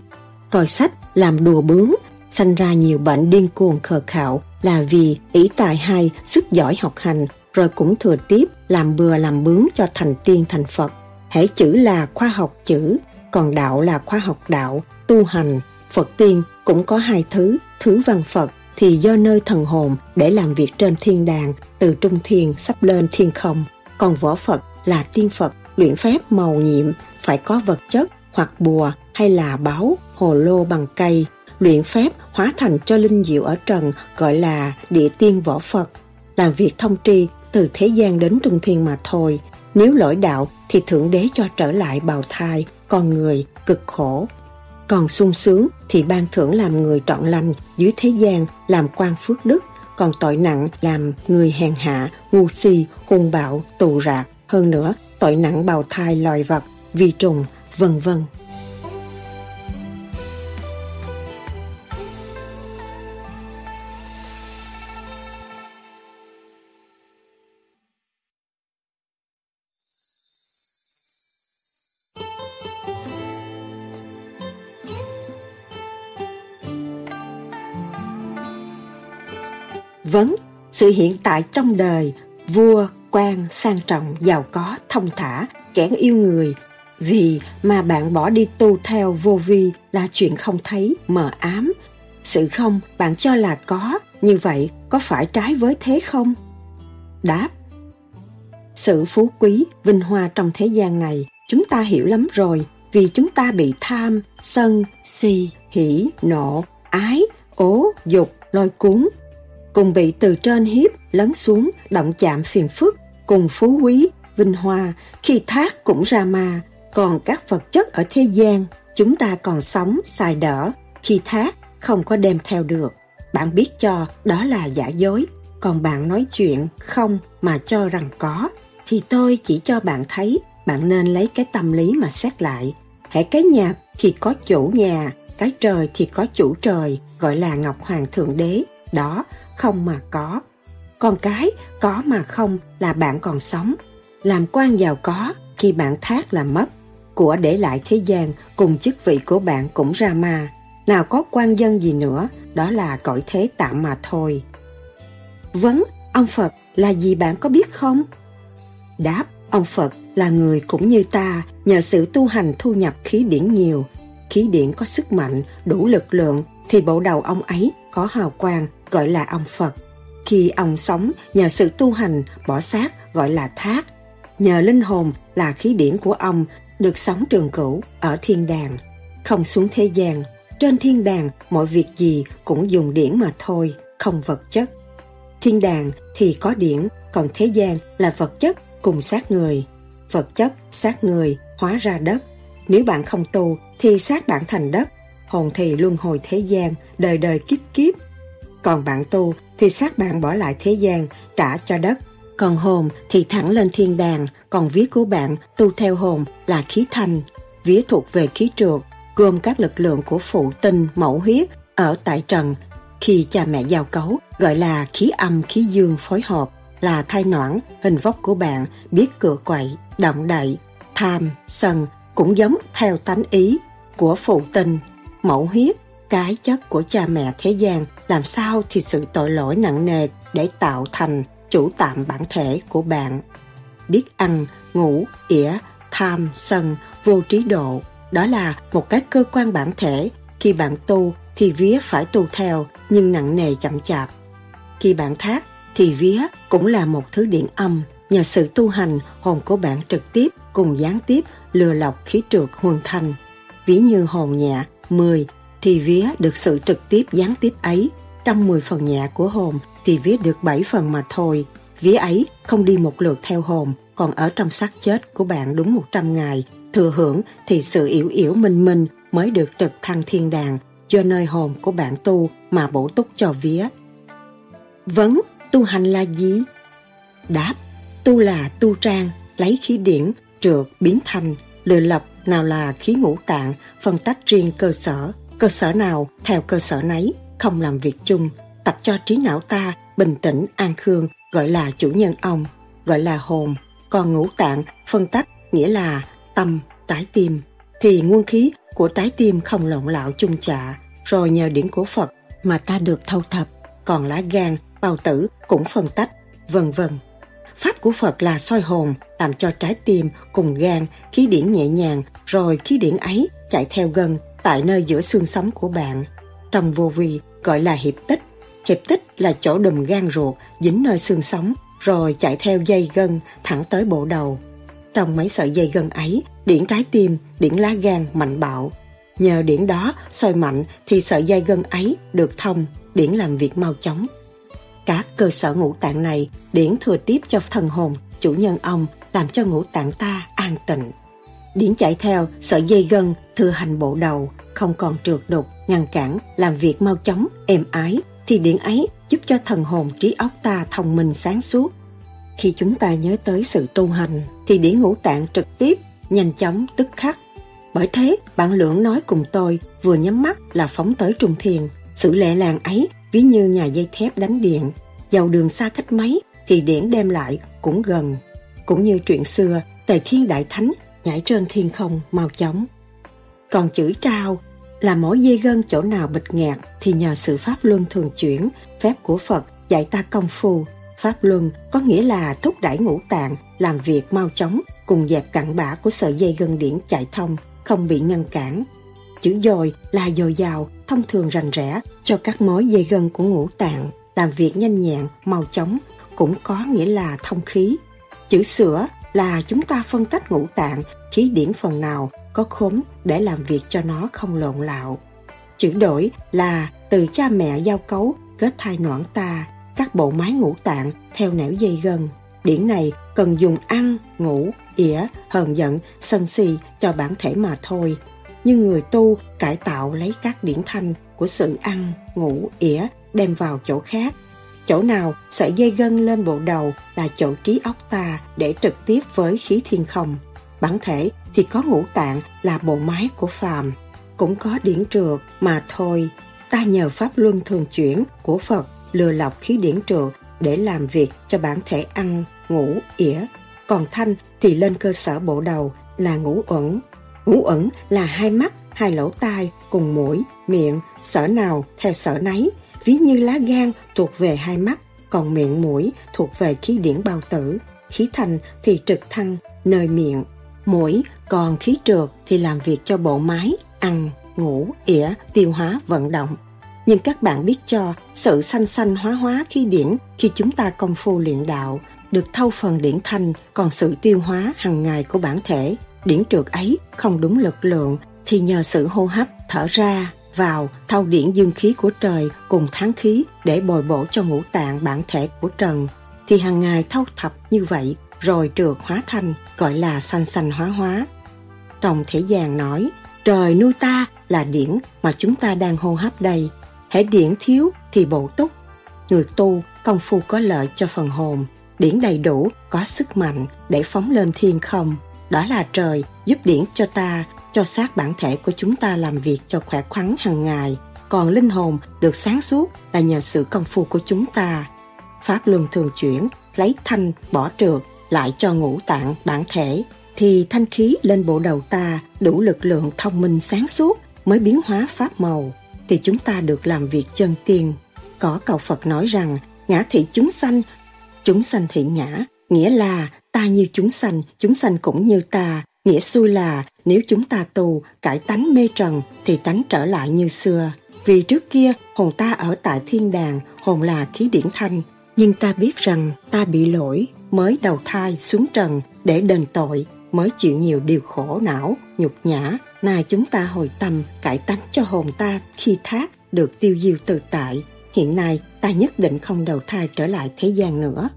coi sách làm đùa bướng, sanh ra nhiều bệnh điên cuồng khờ khạo, là vì ý tài hay, sức giỏi học hành, rồi cũng thừa tiếp làm bừa làm bướng cho thành tiên thành Phật. Hễ chữ là khoa học chữ, còn đạo là khoa học đạo, tu hành. Phật tiên cũng có hai thứ, thứ văn Phật thì do nơi thần hồn để làm việc trên thiên đàng, từ trung thiên sắp lên thiên không. Còn võ Phật là tiên Phật, luyện phép màu nhiệm, phải có vật chất hoặc bùa hay là báo, hồ lô bằng cây, luyện phép hóa thành cho linh diệu ở trần gọi là địa tiên võ Phật. Làm việc thông tri từ thế gian đến trung thiên mà thôi. Nếu lỗi đạo thì Thượng Đế cho trở lại bào thai, con người cực khổ. Còn sung sướng thì ban thưởng làm người trọn lành dưới thế gian làm quan phước đức, còn tội nặng làm người hèn hạ, ngu si, hung bạo, tù rạc. Hơn nữa, tội nặng bào thai loài vật, vi trùng, vân vân. Vấn, sự hiện tại trong đời, vua, quan, sang trọng, giàu có, thông thả, kẻ yêu người, vì mà bạn bỏ đi tu theo vô vi là chuyện không thấy, mờ ám. Sự không bạn cho là có, như vậy có phải trái với thế không? Đáp Sự phú quý, vinh hoa trong thế gian này chúng ta hiểu lắm rồi vì chúng ta bị tham, sân, si, hỉ, nộ, ái, ố, dục, lôi cuốn cùng bị từ trên hiếp lấn xuống động chạm phiền phức cùng phú quý vinh hoa khi thác cũng ra ma còn các vật chất ở thế gian, chúng ta còn sống, xài đỡ khi thác, không có đem theo được bạn biết cho, đó là giả dối còn bạn nói chuyện, không, mà cho rằng có, thì tôi chỉ cho bạn thấy, bạn nên lấy cái tâm lý mà xét lại hãy cái nhà thì có chủ nhà, cái trời thì có chủ trời, gọi là ngọc hoàng thượng đế đó, không mà có. Con cái có mà không là bạn còn sống. Làm quan giàu có, khi bạn thác là mất. Của để lại thế gian cùng chức vị của bạn cũng ra ma. Nào có quan dân gì nữa, đó là cõi thế tạm mà thôi. Vấn, ông Phật là gì bạn có biết không? Đáp, ông Phật là người cũng như ta, nhờ sự tu hành thu nhập khí điển nhiều. Khí điển có sức mạnh, đủ lực lượng, thì bộ đầu ông ấy có hào quang, gọi là ông Phật. Khi ông sống nhờ sự tu hành bỏ xác gọi là thác. Nhờ linh hồn là khí điển của ông được sống trường cửu ở thiên đàng. Không xuống thế gian, trên thiên đàng mọi việc gì cũng dùng điển mà thôi, không vật chất. Thiên đàng thì có điển, còn thế gian là vật chất cùng xác người. Vật chất, xác người hóa ra đất. Nếu bạn không tu thì xác bạn thành đất, hồn thì luân hồi thế gian, đời đời kiếp kiếp còn bạn tu thì xác bạn bỏ lại thế gian, trả cho đất. Còn hồn thì thẳng lên thiên đàng, còn vía của bạn tu theo hồn là khí thanh. Vía thuộc về khí trượt, gồm các lực lượng của phụ tinh, mẫu huyết ở tại trần. Khi cha mẹ giao cấu, gọi là khí âm, khí dương phối hợp, là thai noãn, hình vóc của bạn biết cửa quậy, động đậy, tham, sân, cũng giống theo tánh ý của phụ tinh, mẫu huyết cái chất của cha mẹ thế gian làm sao thì sự tội lỗi nặng nề để tạo thành chủ tạm bản thể của bạn. Biết ăn, ngủ, ỉa, tham, sân, vô trí độ, đó là một cái cơ quan bản thể. Khi bạn tu thì vía phải tu theo nhưng nặng nề chậm chạp. Khi bạn thác thì vía cũng là một thứ điện âm. Nhờ sự tu hành, hồn của bạn trực tiếp cùng gián tiếp lừa lọc khí trượt huân thành Ví như hồn nhẹ, 10 thì vía được sự trực tiếp gián tiếp ấy. Trong 10 phần nhẹ của hồn thì vía được 7 phần mà thôi. Vía ấy không đi một lượt theo hồn, còn ở trong xác chết của bạn đúng 100 ngày. Thừa hưởng thì sự yếu yếu minh minh mới được trực thăng thiên đàng do nơi hồn của bạn tu mà bổ túc cho vía. Vấn, tu hành là gì? Đáp, tu là tu trang, lấy khí điển, trượt, biến thành, lừa lập nào là khí ngũ tạng, phân tách riêng cơ sở, cơ sở nào theo cơ sở nấy, không làm việc chung, tập cho trí não ta bình tĩnh an khương gọi là chủ nhân ông, gọi là hồn, còn ngũ tạng phân tách nghĩa là tâm, trái tim, thì nguồn khí của trái tim không lộn lạo chung chạ, rồi nhờ điển của Phật mà ta được thâu thập, còn lá gan, bào tử cũng phân tách, vân vân. Pháp của Phật là soi hồn, làm cho trái tim cùng gan khí điển nhẹ nhàng, rồi khí điển ấy chạy theo gân tại nơi giữa xương sống của bạn. Trong vô vi gọi là hiệp tích. Hiệp tích là chỗ đùm gan ruột dính nơi xương sống, rồi chạy theo dây gân thẳng tới bộ đầu. Trong mấy sợi dây gân ấy, điển trái tim, điển lá gan mạnh bạo. Nhờ điển đó soi mạnh thì sợi dây gân ấy được thông, điển làm việc mau chóng. Các cơ sở ngũ tạng này điển thừa tiếp cho thần hồn, chủ nhân ông làm cho ngũ tạng ta an tịnh. Điển chạy theo sợi dây gân thừa hành bộ đầu, không còn trượt đục, ngăn cản, làm việc mau chóng, êm ái, thì điện ấy giúp cho thần hồn trí óc ta thông minh sáng suốt. Khi chúng ta nhớ tới sự tu hành, thì điển ngũ tạng trực tiếp, nhanh chóng, tức khắc. Bởi thế, bạn lưỡng nói cùng tôi, vừa nhắm mắt là phóng tới trung thiền. Sự lệ làng ấy ví như nhà dây thép đánh điện, dầu đường xa cách mấy thì điển đem lại cũng gần. Cũng như chuyện xưa, Tề Thiên Đại Thánh nhảy trên thiên không mau chóng. Còn chữ trao là mỗi dây gân chỗ nào bịch nghẹt thì nhờ sự pháp luân thường chuyển, phép của Phật dạy ta công phu. Pháp luân có nghĩa là thúc đẩy ngũ tạng, làm việc mau chóng, cùng dẹp cặn bã của sợi dây gân điển chạy thông, không bị ngăn cản. Chữ dồi là dồi dào, thông thường rành rẽ cho các mối dây gân của ngũ tạng, làm việc nhanh nhẹn, mau chóng, cũng có nghĩa là thông khí. Chữ sữa là chúng ta phân tách ngũ tạng, khí điển phần nào có khốn để làm việc cho nó không lộn lạo. Chuyển đổi là từ cha mẹ giao cấu kết thai noãn ta, các bộ máy ngũ tạng theo nẻo dây gân. Điển này cần dùng ăn, ngủ, ỉa, hờn giận, sân si cho bản thể mà thôi. Nhưng người tu cải tạo lấy các điển thanh của sự ăn, ngủ, ỉa đem vào chỗ khác. Chỗ nào sợi dây gân lên bộ đầu là chỗ trí óc ta để trực tiếp với khí thiên không. Bản thể thì có ngũ tạng là bộ máy của phàm, cũng có điển trượt mà thôi. Ta nhờ pháp luân thường chuyển của Phật lừa lọc khí điển trượt để làm việc cho bản thể ăn, ngủ, ỉa. Còn thanh thì lên cơ sở bộ đầu là ngũ uẩn. Ngũ uẩn là hai mắt, hai lỗ tai cùng mũi, miệng, sở nào theo sở nấy. Ví như lá gan thuộc về hai mắt, còn miệng mũi thuộc về khí điển bao tử. Khí thành thì trực thăng, nơi miệng. Mũi còn khí trượt thì làm việc cho bộ máy, ăn, ngủ, ỉa, tiêu hóa, vận động. Nhưng các bạn biết cho sự sanh sanh hóa hóa khí điển khi chúng ta công phu luyện đạo được thâu phần điển thanh còn sự tiêu hóa hàng ngày của bản thể điển trượt ấy không đúng lực lượng thì nhờ sự hô hấp thở ra vào thâu điển dương khí của trời cùng tháng khí để bồi bổ cho ngũ tạng bản thể của trần thì hàng ngày thâu thập như vậy rồi trượt hóa thanh gọi là sanh sanh hóa hóa trong thể gian nói, trời nuôi ta là điển mà chúng ta đang hô hấp đây. Hễ điển thiếu thì bổ túc. Người tu, công phu có lợi cho phần hồn. Điển đầy đủ, có sức mạnh để phóng lên thiên không. Đó là trời giúp điển cho ta, cho xác bản thể của chúng ta làm việc cho khỏe khoắn hàng ngày. Còn linh hồn được sáng suốt là nhờ sự công phu của chúng ta. Pháp luân thường chuyển, lấy thanh bỏ trượt, lại cho ngũ tạng bản thể thì thanh khí lên bộ đầu ta đủ lực lượng thông minh sáng suốt mới biến hóa pháp màu. Thì chúng ta được làm việc chân tiên. Có cầu Phật nói rằng, ngã thị chúng sanh. Chúng sanh thị ngã, nghĩa là ta như chúng sanh chúng sanh cũng như ta. Nghĩa xui là, nếu chúng ta tu, cải tánh mê trần, thì tánh trở lại như xưa. Vì trước kia, hồn ta ở tại thiên đàng, hồn là khí điển thanh. Nhưng ta biết rằng, ta bị lỗi, mới đầu thai xuống trần để đền tội mới chịu nhiều điều khổ não nhục nhã. Nay chúng ta hồi tâm cải tánh cho hồn ta khi thác được tiêu diêu tự tại. Hiện nay ta nhất định không đầu thai trở lại thế gian nữa.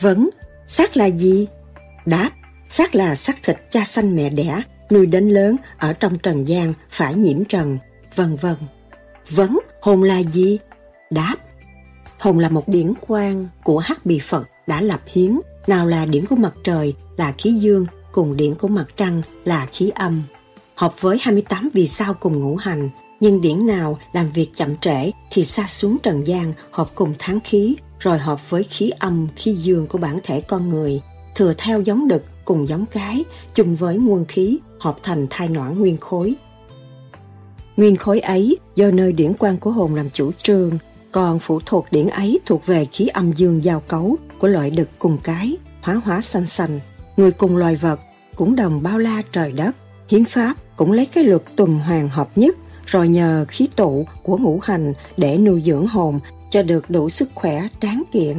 Vấn, xác là gì? Đáp, xác là xác thịt cha sanh mẹ đẻ, nuôi đến lớn ở trong trần gian phải nhiễm trần, vân vân. Vấn, hồn là gì? Đáp, hồn là một điển quan của hắc bì Phật đã lập hiến, nào là điển của mặt trời là khí dương, cùng điển của mặt trăng là khí âm. Hợp với 28 vì sao cùng ngũ hành, nhưng điển nào làm việc chậm trễ thì xa xuống trần gian hợp cùng tháng khí rồi hợp với khí âm, khí dương của bản thể con người, thừa theo giống đực cùng giống cái, chung với nguồn khí hợp thành thai noãn nguyên khối. Nguyên khối ấy do nơi điển quan của hồn làm chủ trương, còn phụ thuộc điển ấy thuộc về khí âm dương giao cấu của loại đực cùng cái, hóa hóa xanh xanh. Người cùng loài vật cũng đồng bao la trời đất. Hiến pháp cũng lấy cái luật tuần hoàn hợp nhất rồi nhờ khí tụ của ngũ hành để nuôi dưỡng hồn cho được đủ sức khỏe tráng kiện.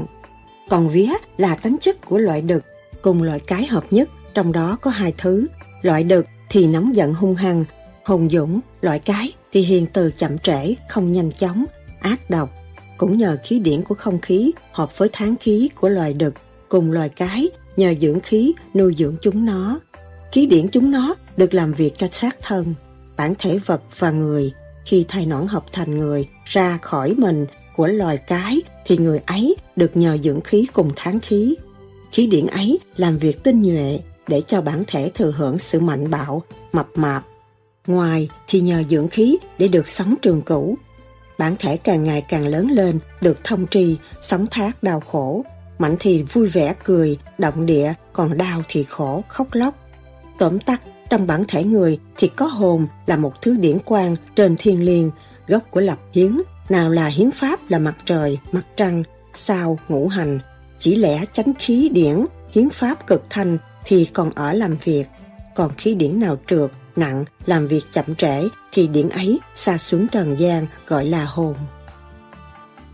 Còn vía là tánh chất của loại đực cùng loại cái hợp nhất, trong đó có hai thứ. Loại đực thì nóng giận hung hăng, hùng dũng, loại cái thì hiền từ chậm trễ, không nhanh chóng, ác độc. Cũng nhờ khí điển của không khí hợp với tháng khí của loài đực cùng loài cái nhờ dưỡng khí nuôi dưỡng chúng nó. Khí điển chúng nó được làm việc cho xác thân, bản thể vật và người. Khi thai nõn hợp thành người ra khỏi mình của loài cái thì người ấy được nhờ dưỡng khí cùng tháng khí. Khí điển ấy làm việc tinh nhuệ để cho bản thể thừa hưởng sự mạnh bạo, mập mạp. Ngoài thì nhờ dưỡng khí để được sống trường cửu. Bản thể càng ngày càng lớn lên, được thông tri, sống thác đau khổ. Mạnh thì vui vẻ cười, động địa, còn đau thì khổ, khóc lóc. Tóm tắt, trong bản thể người thì có hồn là một thứ điển quang trên thiên liêng, gốc của lập hiến, nào là hiến pháp là mặt trời, mặt trăng, sao, ngũ hành. Chỉ lẽ chánh khí điển, hiến pháp cực thanh thì còn ở làm việc. Còn khí điển nào trượt, nặng, làm việc chậm trễ thì điển ấy xa xuống trần gian gọi là hồn.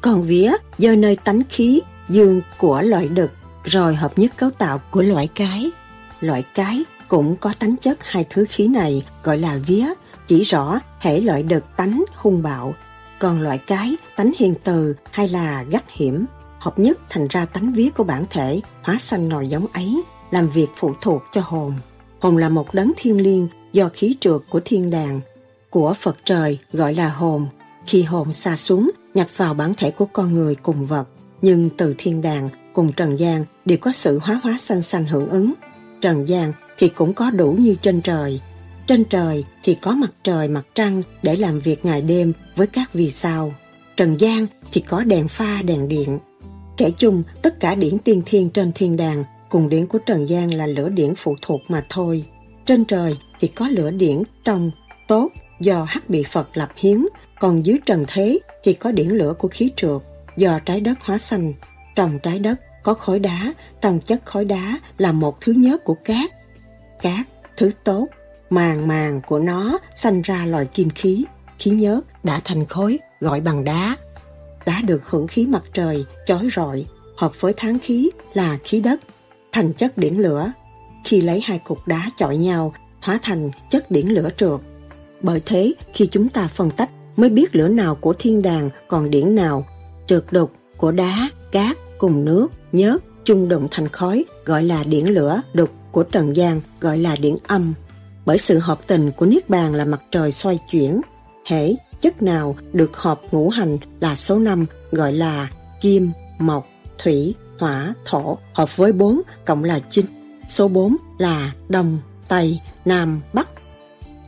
Còn vía do nơi tánh khí dương của loại đực rồi hợp nhất cấu tạo của loại cái. Loại cái cũng có tánh chất hai thứ khí này gọi là vía, chỉ rõ hệ loại đực tánh hung bạo, còn loại cái tánh hiền từ hay là gắt hiểm. Hợp nhất thành ra tánh vía của bản thể, hóa sanh nòi giống ấy, làm việc phụ thuộc cho hồn. Hồn là một đấng thiên liêng do khí trượt của thiên đàng, của Phật trời gọi là hồn. Khi hồn xa xuống, nhập vào bản thể của con người cùng vật, nhưng từ thiên đàng cùng trần gian đều có sự hóa hóa sanh sanh hưởng ứng. Trần gian thì cũng có đủ như trên trời. Trên trời thì có mặt trời mặt trăng để làm việc ngày đêm với các vì sao. Trần gian thì có đèn pha đèn điện. Kể chung tất cả điển tiên thiên trên thiên đàng cùng điển của Trần gian là lửa điển phụ thuộc mà thôi. Trên trời thì có lửa điển trong, tốt do hắc bị Phật lập hiến, còn dưới trần thế thì có điển lửa của khí trượt do trái đất hóa xanh. Trong trái đất có khối đá, trong chất khối đá là một thứ nhớt của cát. Cát, thứ tốt, màng màng của nó sanh ra loài kim khí. Khí nhớt đã thành khối gọi bằng đá. Đá được hưởng khí mặt trời, chói rọi, hợp với tháng khí là khí đất, thành chất điển lửa. Khi lấy hai cục đá chọi nhau, hóa thành chất điển lửa trượt. Bởi thế, khi chúng ta phân tách mới biết lửa nào của thiên đàng còn điển nào, trượt đục của đá, cát cùng nước, nhớt, chung đụng thành khói gọi là điển lửa, đục của trần gian gọi là điển âm. Bởi sự hợp tình của Niết Bàn là mặt trời xoay chuyển, hễ chất nào được hợp ngũ hành là số 5 gọi là kim, mộc, thủy, hỏa, thổ hợp với 4 cộng là 9. Số 4 là đông, tây, nam, bắc.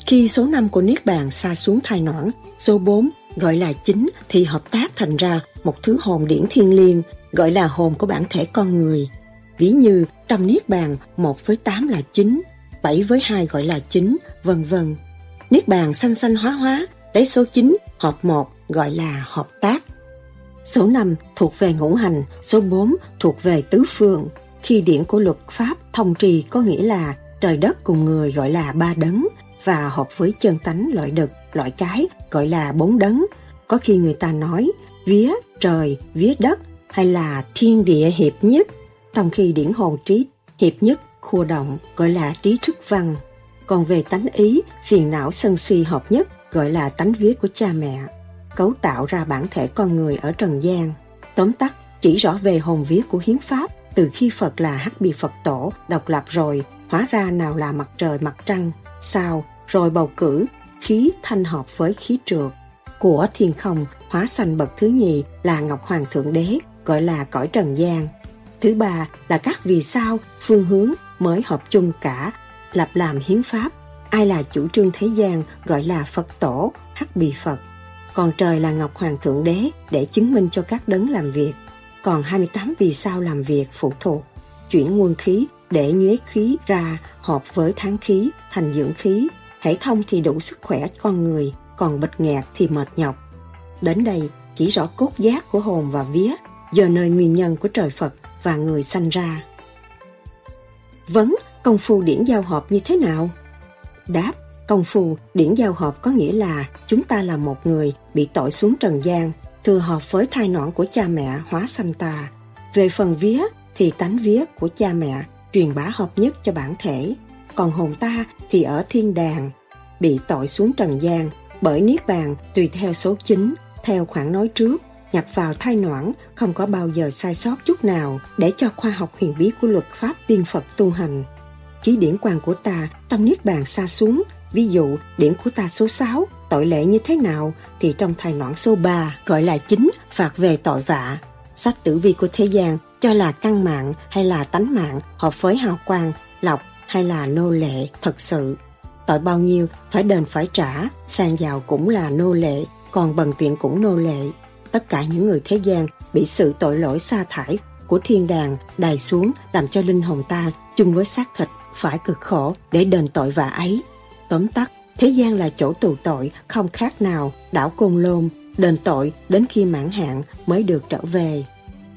Khi số 5 của Niết Bàn xa xuống thai noãn, số 4 gọi là 9 thì hợp tác thành ra một thứ hồn điển thiên liêng gọi là hồn của bản thể con người. Ví như trong Niết Bàn 1 với 8 là 9, 7 với 2 gọi là 9, vân vân. Niết Bàn xanh xanh hóa hóa, lấy số 9 hợp 1 gọi là hợp tác. Số 5 thuộc về ngũ hành, số 4 thuộc về tứ phương. Khi điển của luật pháp thông trì có nghĩa là trời đất cùng người gọi là ba đấng và hợp với chân tánh loại đực, loại cái gọi là bốn đấng. Có khi người ta nói vía trời, vía đất hay là thiên địa hiệp nhất, trong khi điển hồn trí hiệp nhất khua động gọi là trí thức văn. Còn về tánh ý, phiền não sân si hợp nhất gọi là tánh vía của cha mẹ, cấu tạo ra bản thể con người ở trần gian. Tóm tắt, chỉ rõ về hồn vía của hiến pháp từ khi Phật là hắc bì Phật tổ độc lập rồi, hóa ra nào là mặt trời mặt trăng, sao, rồi bầu cử, khí thanh hợp với khí trượt. Của thiên không hóa sanh bậc thứ nhì là Ngọc Hoàng Thượng Đế, gọi là cõi trần gian. Thứ ba là các vì sao, phương hướng mới hợp chung cả, lập làm hiến pháp. Ai là chủ trương thế gian gọi là Phật tổ, hắc bì Phật. Còn trời là Ngọc Hoàng Thượng Đế để chứng minh cho các đấng làm việc. còn 28 vì sao làm việc phụ thuộc. Chuyển nguồn khí để nhuế khí ra hợp với tháng khí thành dưỡng khí. Hệ thông thì đủ sức khỏe con người, còn bịch nghẹt thì mệt nhọc. Đến đây chỉ rõ cốt giác của hồn và vía giờ nơi nguyên nhân của trời Phật và người sanh ra. Vấn, công phu điển giao hợp như thế nào? Đáp, công phu điển giao hợp có nghĩa là chúng ta là một người bị tội xuống trần gian, thừa hợp với thai nõn của cha mẹ hóa sanh ta. Về phần vía thì tánh vía của cha mẹ truyền bá hợp nhất cho bản thể, còn hồn ta thì ở thiên đàng, bị tội xuống trần gian bởi niết bàn tùy theo số chính, theo khoảng nói trước, nhập vào thai noãn không có bao giờ sai sót chút nào để cho khoa học huyền bí của luật pháp tiên Phật tu hành. Ký điển quan của ta trong niết bàn xa xuống, ví dụ điển của ta số 6, tội lệ như thế nào thì trong thai loạn số 3 gọi là chính phạt về tội vạ. Sách tử vi của thế gian cho là căn mạng hay là tánh mạng hợp với hào quang, lọc hay là nô lệ thật sự. Tội bao nhiêu phải đền phải trả, sang giàu cũng là nô lệ, còn bần tiện cũng nô lệ. Tất cả những người thế gian bị sự tội lỗi sa thải của thiên đàng đài xuống làm cho linh hồn ta chung với xác thịt phải cực khổ để đền tội vạ ấy. Tóm tắt, thế gian là chỗ tù tội không khác nào đảo côn lôn, đền tội đến khi mãn hạn mới được trở về.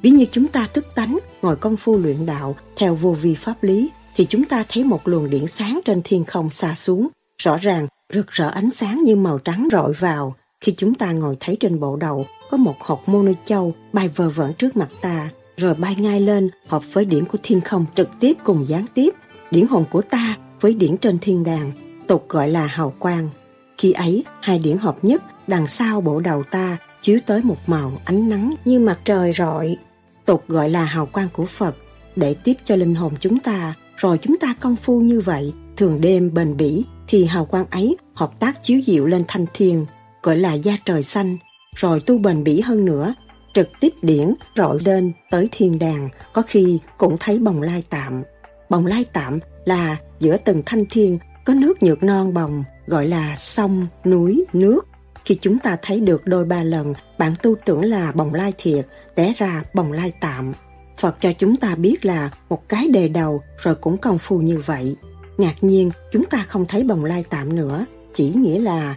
Ví như chúng ta thức tánh, ngồi công phu luyện đạo theo vô vi pháp lý thì chúng ta thấy một luồng điện sáng trên thiên không xa xuống, rõ ràng rực rỡ ánh sáng như màu trắng rọi vào. Khi chúng ta ngồi thấy trên bộ đầu có một hộp mono châu bay vờ vẩn trước mặt ta, rồi bay ngay lên hợp với điểm của thiên không trực tiếp cùng gián tiếp, điển hồn của ta với điển trên thiên đàng, tục gọi là hào quang. Khi ấy, hai điển hợp nhất đằng sau bộ đầu ta chiếu tới một màu ánh nắng như mặt trời rọi, tục gọi là hào quang của Phật, để tiếp cho linh hồn chúng ta, rồi chúng ta công phu như vậy, thường đêm bền bỉ, thì hào quang ấy hợp tác chiếu diệu lên thanh thiên, gọi là da trời xanh, rồi tu bền bỉ hơn nữa, trực tiếp điển rọi lên tới thiên đàng, có khi cũng thấy bồng lai tạm. Bồng lai tạm là giữa từng thanh thiên có nước nhược non bồng, gọi là sông, núi, nước. Khi chúng ta thấy được đôi ba lần, bạn tu tưởng là bồng lai thiệt, té ra bồng lai tạm. Phật cho chúng ta biết là một cái đề đầu rồi cũng công phu như vậy. Ngạc nhiên chúng ta không thấy bồng lai tạm nữa, chỉ nghĩa là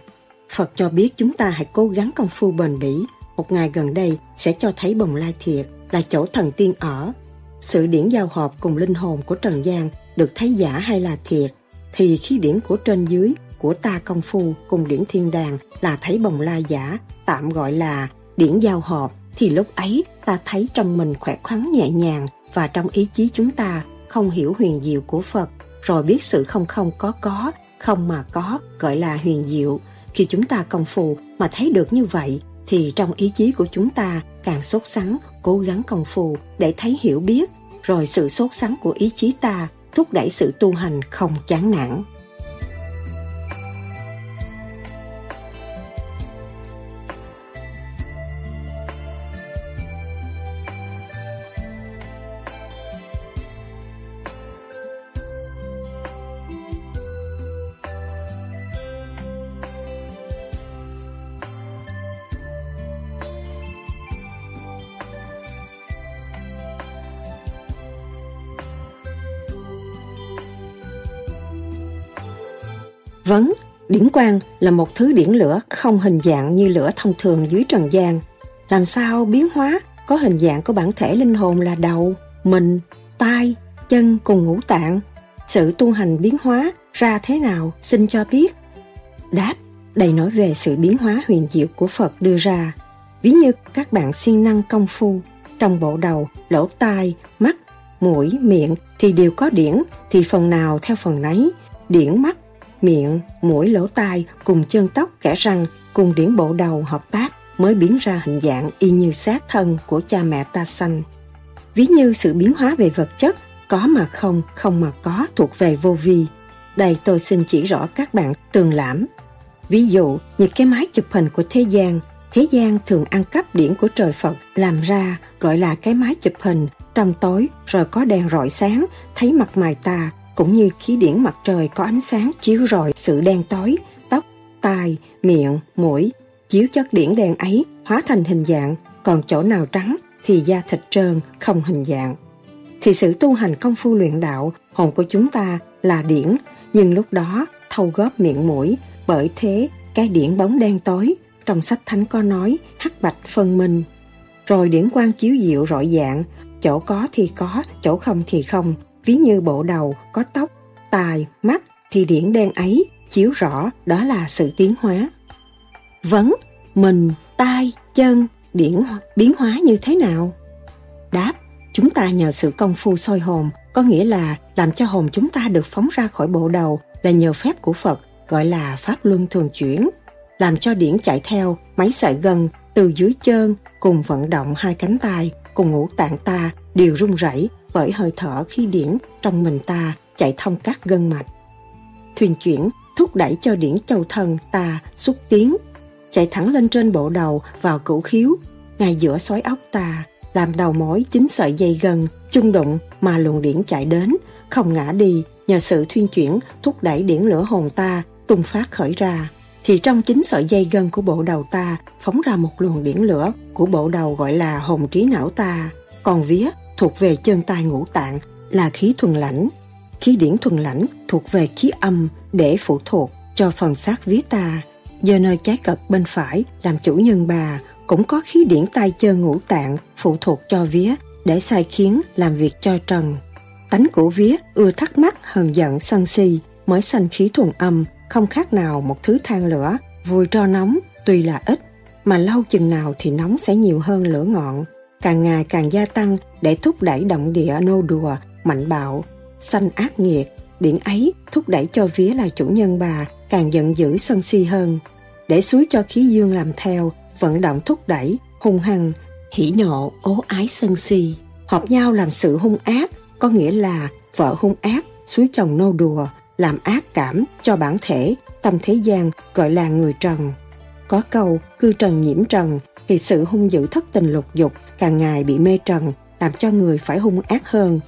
Phật cho biết chúng ta hãy cố gắng công phu bền bỉ. Một ngày gần đây sẽ cho thấy bồng lai thiệt là chỗ thần tiên ở. Sự điển giao hợp cùng linh hồn của Trần gian được thấy giả hay là thiệt, thì khi điển của trên dưới của ta công phu cùng điển thiên đàng là thấy bồng lai giả, tạm gọi là điển giao hợp. Thì lúc ấy ta thấy trong mình khỏe khoắn nhẹ nhàng và trong ý chí chúng ta không hiểu huyền diệu của Phật, rồi biết sự không không có có, không mà có gọi là huyền diệu. Khi chúng ta công phu mà thấy được như vậy, thì trong ý chí của chúng ta càng sốt sắng, cố gắng công phu để thấy hiểu biết, rồi sự sốt sắng của ý chí ta thúc đẩy sự tu hành không chán nản. Vấn, điển quang là một thứ điển lửa không hình dạng như lửa thông thường dưới trần gian. Làm sao biến hóa có hình dạng của bản thể linh hồn là đầu, mình, tai, chân cùng ngũ tạng. Sự tu hành biến hóa ra thế nào xin cho biết. Đáp, đây nói về sự biến hóa huyền diệu của Phật đưa ra. Ví như các bạn siêng năng công phu, trong bộ đầu, lỗ tai, mắt, mũi, miệng thì đều có điển, thì phần nào theo phần nấy. Điển mắt miệng, mũi lỗ tai cùng chân tóc kẻ răng cùng điển bộ đầu hợp tác mới biến ra hình dạng y như xác thân của cha mẹ ta sanh. Ví như sự biến hóa về vật chất, có mà không, không mà có thuộc về vô vi. Đây tôi xin chỉ rõ các bạn tường lãm. Ví dụ, những cái máy chụp hình của thế gian, thế gian thường ăn cắp điển của trời Phật làm ra gọi là cái máy chụp hình trong tối rồi có đèn rọi sáng thấy mặt mày ta cũng như khí điển mặt trời có ánh sáng chiếu rọi sự đen tối, tóc, tai, miệng, mũi, chiếu chất điển đen ấy hóa thành hình dạng, còn chỗ nào trắng thì da thịt trơn, không hình dạng. Thì sự tu hành công phu luyện đạo, hồn của chúng ta là điển, nhưng lúc đó thâu góp miệng mũi, bởi thế cái điển bóng đen tối, trong sách thánh có nói hắc bạch phân minh. Rồi điển quang chiếu diệu rọi dạng, chỗ có thì có, chỗ không thì không, ví như bộ đầu, có tóc, tài, mắt, thì điển đen ấy chiếu rõ đó là sự tiến hóa. Vấn, mình, tai, chân, điển biến hóa như thế nào? Đáp, chúng ta nhờ sự công phu soi hồn, có nghĩa là làm cho hồn chúng ta được phóng ra khỏi bộ đầu là nhờ phép của Phật, gọi là Pháp Luân Thường Chuyển. Làm cho điển chạy theo máy sợi gân từ dưới chân cùng vận động hai cánh tay cùng ngũ tạng ta đều rung rẩy bởi hơi thở khi điển trong mình ta chạy thông các gân mạch. Thuyền chuyển thúc đẩy cho điển châu thân ta xúc tiến, chạy thẳng lên trên bộ đầu vào cửu khiếu, ngay giữa xoáy ốc ta, làm đầu mối chính sợi dây gân, chung đụng mà luồng điển chạy đến, không ngã đi nhờ sự thuyên chuyển thúc đẩy điển lửa hồn ta tung phát khởi ra. Thì trong chính sợi dây gân của bộ đầu ta phóng ra một luồng điển lửa của bộ đầu gọi là hồn trí não ta, còn vía thuộc về chân tay ngũ tạng là khí thuần lãnh. Khí điển thuần lãnh thuộc về khí âm để phụ thuộc cho phần xác vía ta. Do nơi trái cật bên phải làm chủ nhân bà, cũng có khí điển tay chân ngũ tạng phụ thuộc cho vía để sai khiến làm việc cho trần. Tánh của vía ưa thắc mắc, hờn giận, sân si, mới sanh khí thuần âm, không khác nào một thứ than lửa, vui cho nóng, tuy là ít, mà lâu chừng nào thì nóng sẽ nhiều hơn lửa ngọn càng ngày càng gia tăng để thúc đẩy động địa nô đùa, mạnh bạo sanh ác nghiệt. Điển ấy thúc đẩy cho vía là chủ nhân bà, càng giận dữ sân si hơn. Để suối cho khí dương làm theo, vận động thúc đẩy, hung hăng, hỉ nộ, ố ái sân si. Hợp nhau làm sự hung ác, có nghĩa là vợ hung ác, suối chồng nô đùa, làm ác cảm cho bản thể, tâm thế gian gọi là người trần. Có câu, cư trần nhiễm trần thì sự hung dữ thất tình lục dục càng ngày bị mê trần, làm cho người phải hung ác hơn.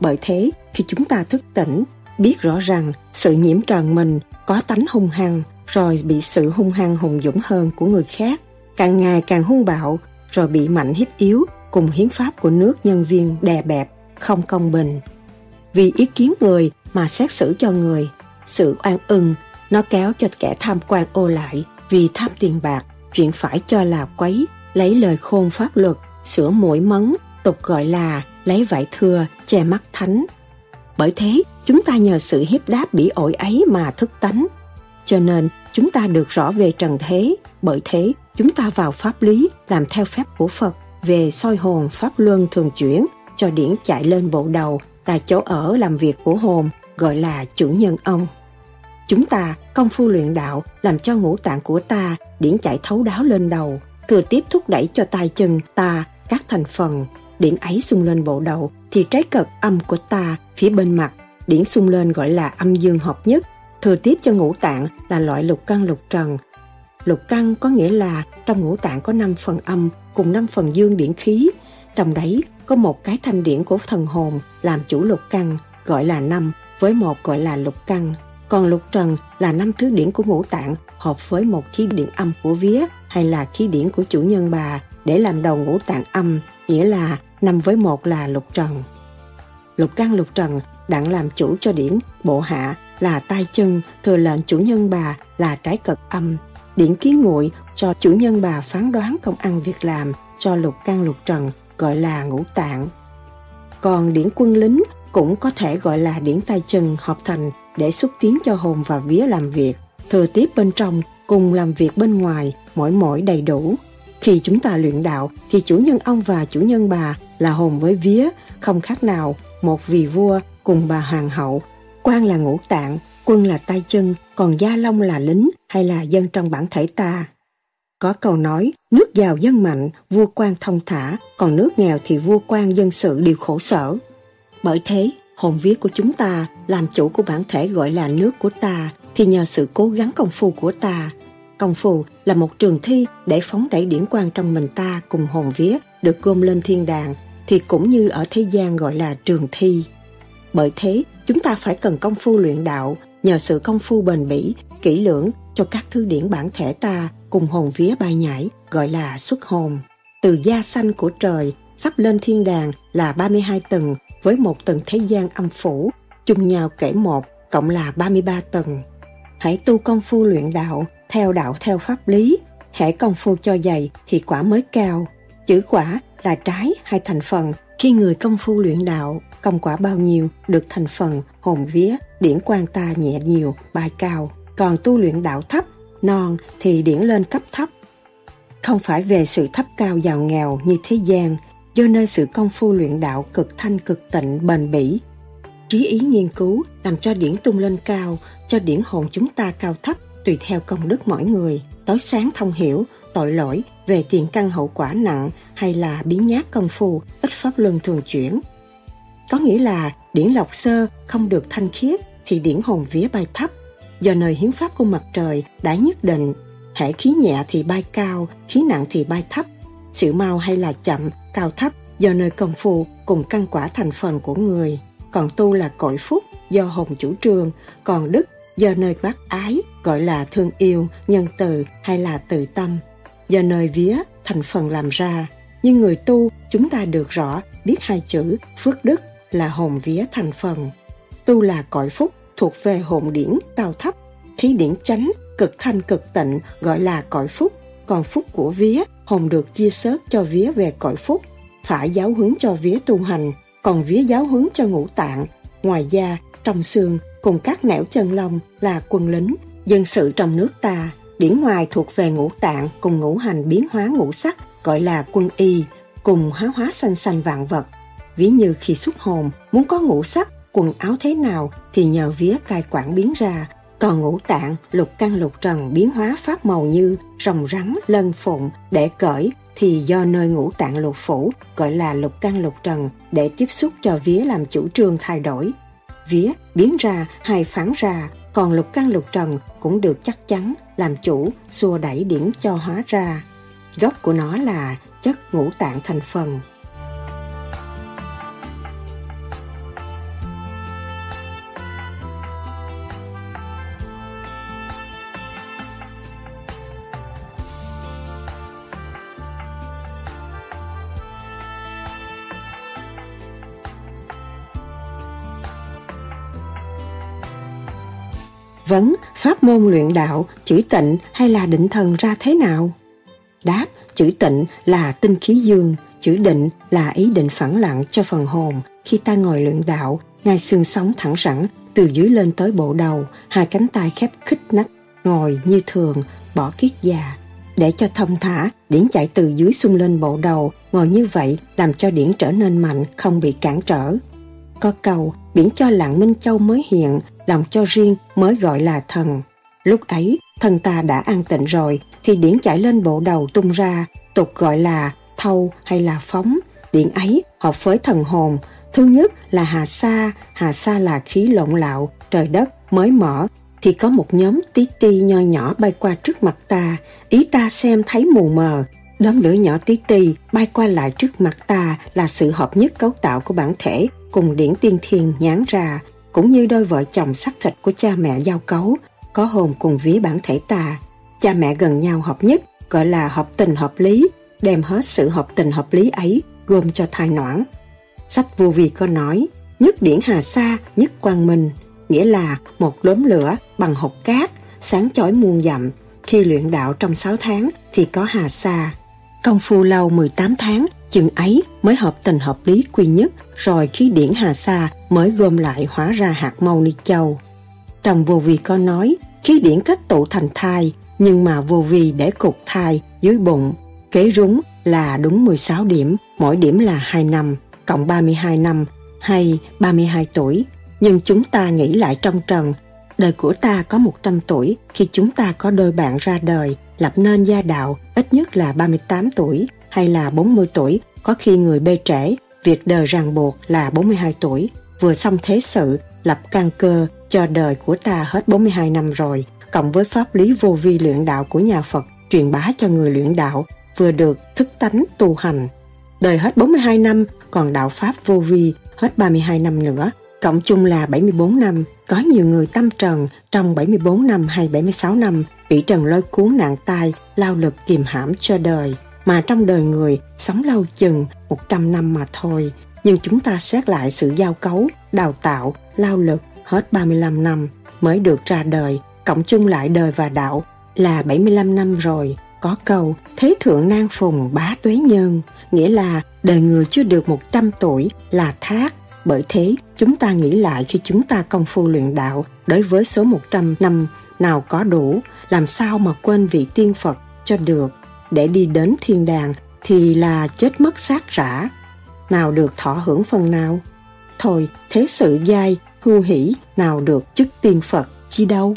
Bởi thế, khi chúng ta thức tỉnh, biết rõ rằng sự nhiễm trần mình có tánh hung hăng, rồi bị sự hung hăng hùng dũng hơn của người khác, càng ngày càng hung bạo, rồi bị mạnh hiếp yếu cùng hiến pháp của nước nhân viên đè bẹp, không công bình. Vì ý kiến người mà xét xử cho người, sự oan ưng nó kéo cho kẻ tham quan ô lại vì tham tiền bạc chuyện phải cho là quấy, lấy lời khôn pháp luật, sửa mũi mấn tục gọi là lấy vải thưa che mắt thánh. Bởi thế, chúng ta nhờ sự hiếp đáp bỉ ổi ấy mà thức tánh. Cho nên, chúng ta được rõ về trần thế, bởi thế, chúng ta vào pháp lý, làm theo phép của phật, về soi hồn pháp luân thường chuyển, cho điển chạy lên bộ đầu tại chỗ ở làm việc của hồn, gọi là chủ nhân ông chúng ta, công phu luyện đạo, làm cho ngũ tạng của ta điển chạy thấu đáo lên đầu, thừa tiếp thúc đẩy cho tay chân ta, các thành phần. Điển ấy xung lên bộ đầu thì trái cật âm của ta phía bên mặt, điển xung lên gọi là âm dương hợp nhất, thừa tiếp cho ngũ tạng là loại lục căn lục trần. Lục căn có nghĩa là trong ngũ tạng có 5 phần âm cùng 5 phần dương điển khí, trong đấy có một cái thanh điển của thần hồn làm chủ lục căn, gọi là năm, với một gọi là lục căn còn lục trần là năm thứ điển của ngũ tạng, hợp với một khí điển âm của vía, hay là khí điển của chủ nhân bà, để làm đầu ngũ tạng âm, nghĩa là năm với một là lục trần. Lục căn lục trần đặng làm chủ cho điển, bộ hạ là tay chân, thừa lệnh chủ nhân bà là trái cực âm. Điển kiến nguội cho chủ nhân bà phán đoán công ăn việc làm cho lục căn lục trần, gọi là ngũ tạng. Còn điển quân lính cũng có thể gọi là điển tay chân hợp thành để xúc tiến cho hồn và vía làm việc. Thừa tiếp bên trong cùng làm việc bên ngoài mỗi mỗi đầy đủ. Khi chúng ta luyện đạo thì chủ nhân ông và chủ nhân bà là hồn với vía, không khác nào một vị vua cùng bà hoàng hậu. Quan là ngũ tạng, quân là tay chân, còn gia long là lính hay là dân trong bản thể ta? Có câu nói, nước giàu dân mạnh, vua quan thông thả, còn nước nghèo thì vua quan dân sự đều khổ sở. Bởi thế hồn vía của chúng ta, làm chủ của bản thể gọi là nước của ta, thì nhờ sự cố gắng công phu của ta. Công phu là một trường thi để phóng đẩy điển quan trong mình ta cùng hồn vía được gom lên thiên đàng, thì cũng như ở thế gian gọi là trường thi. Bởi thế, chúng ta phải cần công phu luyện đạo, nhờ sự công phu bền bỉ, kỹ lưỡng cho các thứ điển bản thể ta cùng hồn vía bay nhảy, gọi là xuất hồn. Từ da xanh của trời, sắp lên thiên đàng là 32 tầng với một tầng thế gian âm phủ, chung nhau kể một, cộng là 33 tầng. Hãy tu công phu luyện đạo, theo đạo theo pháp lý, hãy công phu cho dày thì quả mới cao. Chữ quả là trái hay thành phần khi người công phu luyện đạo công quả bao nhiêu được thành phần hồn vía điển quan ta nhẹ nhiều bài cao còn tu luyện đạo thấp non thì điển lên cấp thấp không phải về sự thấp cao giàu nghèo như thế gian do nơi sự công phu luyện đạo cực thanh cực tịnh, bền bỉ. Trí ý nghiên cứu làm cho điển tung lên cao, cho điển hồn chúng ta cao thấp, tùy theo công đức mỗi người. Tối sáng thông hiểu, tội lỗi về tiền căn hậu quả nặng hay là biến nhát công phu, ít pháp luân thường chuyển. Có nghĩa là điển lọc sơ không được thanh khiết thì điển hồn vía bay thấp. Do nơi hiến pháp của mặt trời đã nhất định hệ khí nhẹ thì bay cao, khí nặng thì bay thấp. Sự mau hay là chậm cao thấp do nơi công phu cùng căn quả thành phần của người. Còn tu là cội phúc do hồn chủ trương còn đức do nơi bác ái, gọi là thương yêu, nhân từ hay là từ tâm. Do nơi vía thành phần làm ra nhưng người tu, chúng ta được rõ, biết hai chữ, phước đức là hồn vía thành phần. Tu là cõi phúc thuộc về hồn điển cao thấp, khí điển chánh, cực thanh cực tịnh, gọi là cõi phúc. Còn phúc của vía hồn được chia sớt cho vía về cõi phúc, phải giáo huấn cho vía tu hành, còn vía giáo huấn cho ngũ tạng. Ngoài da trong xương, cùng các nẻo chân lông là quân lính, dân sự trong nước ta, điển ngoài thuộc về ngũ tạng cùng ngũ hành biến hóa ngũ sắc, gọi là quân y, cùng hóa hóa xanh xanh vạn vật. Ví như khi xuất hồn, muốn có ngũ sắc, quần áo thế nào thì nhờ vía cai quản biến ra còn ngũ tạng, lục căn, lục trần biến hóa pháp màu như rồng rắn, lân phụng để cởi thì do nơi ngũ tạng lục phủ, gọi là lục căn, lục trần, để tiếp xúc cho vía làm chủ trương thay đổi. Vía biến ra hay phán ra, còn lục căn, lục trần cũng được chắc chắn làm chủ, xua đẩy điển cho hóa ra. Gốc của nó là chất ngũ tạng thành phần. Vấn pháp môn luyện đạo, chữ tịnh hay là định thần ra thế nào? Đáp, chữ tịnh là tinh khí dương, chữ định là ý định phẳng lặng cho phần hồn. Khi ta ngồi luyện đạo, ngay xương sống thẳng sẵn, từ dưới lên tới bộ đầu, hai cánh tay khép khích nách, ngồi như thường, bỏ kiết già. Để cho thông thả, điển chạy từ dưới xung lên bộ đầu, ngồi như vậy làm cho điển trở nên mạnh, không bị cản trở. Có cầu, điển cho lặng Minh Châu mới hiện, lòng cho riêng mới gọi là thần. Lúc ấy, thần ta đã an tịnh rồi, thì điển chảy lên bộ đầu tung ra, tục gọi là thâu hay là phóng. Điển ấy hợp với thần hồn. Thứ nhất là hà sa, hà sa là khí lộn lạo, trời đất mới mở, thì có một nhóm tí ti nho nhỏ bay qua trước mặt ta, ý ta xem thấy mù mờ. Đốm lửa nhỏ tí ti bay qua lại trước mặt ta là sự hợp nhất cấu tạo của bản thể cùng điển tiên thiên nhán ra, cũng như đôi vợ chồng xác thịt của cha mẹ giao cấu, có hồn cùng vía bản thể tà Cha mẹ gần nhau hợp nhất, gọi là hợp tình hợp lý, đem hết sự hợp tình hợp lý ấy gồm cho thai noãn. Sách vô vi có nói, nhất điển hà sa, nhất quang minh, nghĩa là một đốm lửa bằng hột cát, sáng chói muôn dặm. Khi luyện đạo trong 6 tháng thì có hà sa. Công phu lâu 18 tháng chừng ấy mới hợp tình hợp lý quy nhất, rồi khí điển hà sa mới gom lại hóa ra hạt mâu ni châu. Trong vô vi có nói, khí điển kết tụ thành thai, nhưng mà vô vi để cục thai dưới bụng. Kế rúng là đúng 16 điểm, mỗi điểm là 2 năm, cộng 32 năm hay 32 tuổi. Nhưng chúng ta nghĩ lại trong trần, đời của ta có 100 tuổi khi chúng ta có đôi bạn ra đời, lập nên gia đạo ít nhất là 38 tuổi hay là 40 tuổi, có khi người bê trễ, việc đời ràng buộc là 42 tuổi, vừa xong thế sự, lập căn cơ cho đời của ta hết 42 năm rồi, cộng với pháp lý vô vi luyện đạo của nhà Phật truyền bá cho người luyện đạo, vừa được thức tánh tu hành. Đời hết 42 năm, còn đạo Pháp vô vi hết 32 năm nữa, cộng chung là 74 năm. Có nhiều người tâm trần trong 74 năm hay 76 năm bị trần lôi cuốn nạn tai, lao lực kìm hãm cho đời mà trong đời người sống lâu chừng 100 năm mà thôi. Nhưng chúng ta xét lại sự giao cấu, đào tạo, lao lực hết 35 năm mới được ra đời, cộng chung lại đời và đạo là 75 năm rồi. Có câu Thế thượng nan phùng bá tuế nhân, nghĩa là đời người chưa được 100 tuổi là thác. Bởi thế, chúng ta nghĩ lại khi chúng ta công phu luyện đạo đối với số 100 năm nào có đủ, làm sao mà quên vị tiên Phật cho được. Để đi đến thiên đàng thì là chết mất xác rã. Nào được thọ hưởng phần nào? Thôi, thế sự dai, hưu hỷ, nào được chức tiên Phật, chi đâu?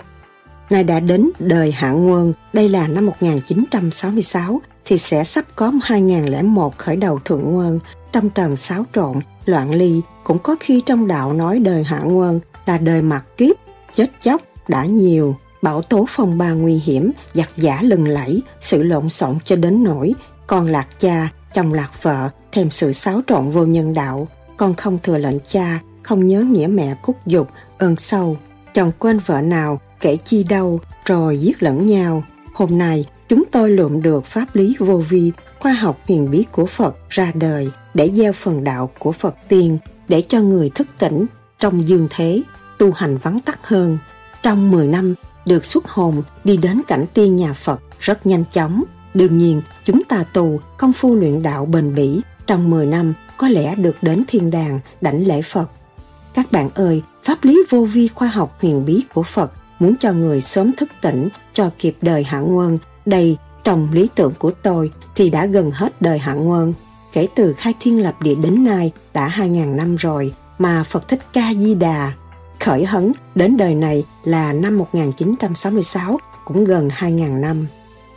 Ngài đã đến đời Hạ Quân, đây là năm 1966, thì sẽ sắp có 2001 khởi đầu thượng quân, trong trần xáo trộn, loạn ly, cũng có khi trong đạo nói đời Hạ Quân là đời mặt kiếp, chết chóc, đã nhiều, bảo tố phong ba nguy hiểm, giặc giả lừng lẫy, sự lộn xộn cho đến nỗi, con lạc cha, chồng lạc vợ, thêm sự xáo trộn vô nhân đạo, con không thừa lệnh cha, không nhớ nghĩa mẹ cúc dục, ơn sâu, chồng quên vợ nào, kể chi đâu, rồi giết lẫn nhau. Hôm nay, chúng tôi lượm được pháp lý vô vi, khoa học huyền bí của Phật ra đời để gieo phần đạo của Phật tiên, để cho người thức tỉnh trong dương thế, tu hành vắng tắt hơn. Trong 10 năm, được xuất hồn đi đến cảnh tiên nhà Phật rất nhanh chóng. Đương nhiên, chúng ta tù công phu luyện đạo bền bỉ trong 10 năm có lẽ được đến thiên đàng đảnh lễ Phật. Các bạn ơi, pháp lý vô vi khoa học huyền bí của Phật muốn cho người sớm thức tỉnh cho kịp đời hạ quân. Đây, trong lý tưởng của tôi thì đã gần hết đời hạ quân. Kể từ khai thiên lập địa đến nay đã 2.000 năm rồi mà Phật Thích Ca Di Đà khởi hấn đến đời này là năm 1966 cũng gần 2.000 năm.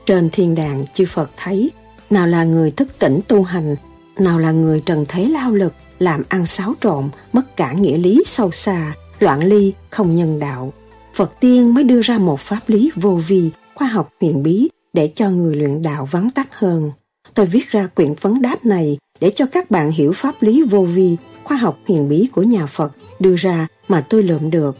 Trên thiên đàng chư Phật thấy nào là người thức tỉnh tu hành, nào là người trần thế lao lực, làm ăn xáo trộn, mất cả nghĩa lý sâu xa, loạn ly, không nhân đạo. Phật tiên mới đưa ra một pháp lý vô vi, khoa học huyền bí để cho người luyện đạo vắng tắt hơn. Tôi viết ra quyển vấn đáp này để cho các bạn hiểu pháp lý vô vi, khoa học huyền bí của nhà Phật đưa ra mà tôi lượm được.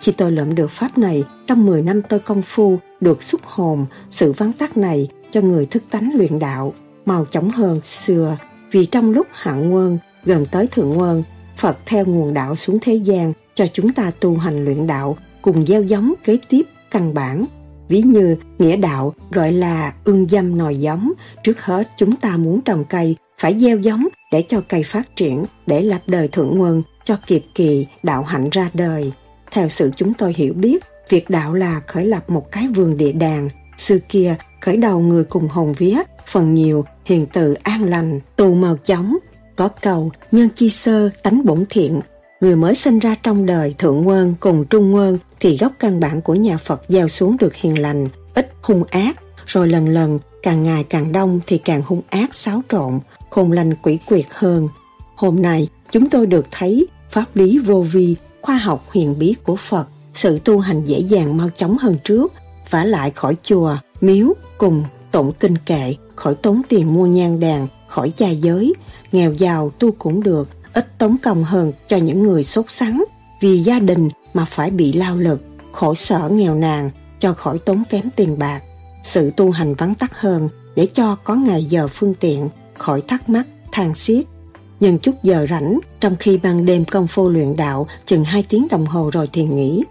Khi tôi lượm được pháp này, trong 10 năm tôi công phu được xuất hồn sự vắng tắt này cho người thức tánh luyện đạo, màu chóng hơn xưa. Vì trong lúc hạ quân gần tới thượng quân, Phật theo nguồn đạo xuống thế gian cho chúng ta tu hành luyện đạo cùng gieo giống kế tiếp căn bản. Ví như nghĩa đạo gọi là ương dâm nòi giống, trước hết chúng ta muốn trồng cây phải gieo giống để cho cây phát triển, để lập đời thượng nguồn cho kịp kỳ đạo hạnh ra đời. Theo sự chúng tôi hiểu biết, việc đạo là khởi lập một cái vườn địa đàng. Xưa kia, khởi đầu người cùng hồn vía, phần nhiều hiền từ an lành, tù màu chóng. Có cầu, nhân chi sơ, tánh bổn thiện, Người mới sinh ra trong đời thượng quân cùng trung quân thì gốc căn bản của nhà Phật gieo xuống được hiền lành, ít hung ác, rồi lần lần càng ngày càng đông thì càng hung ác xáo trộn, khôn lành quỷ quyệt hơn. Hôm nay chúng tôi được thấy pháp lý vô vi, khoa học huyền bí của Phật, sự tu hành dễ dàng mau chóng hơn trước, vả lại khỏi chùa, miếu, cùng tụng kinh kệ, khỏi tốn tiền mua nhang đàn, khỏi gia giới, nghèo giàu tu cũng được, ít tốn công hơn cho những người sốt sắng vì gia đình mà phải bị lao lực, khổ sở nghèo nàn cho khỏi tốn kém tiền bạc. Sự tu hành vắng tắt hơn để cho có ngày giờ phương tiện, khỏi thắc mắc, than xiết. Nhưng chút giờ rảnh, trong khi ban đêm công phu luyện đạo chừng 2 tiếng đồng hồ rồi thì nghỉ.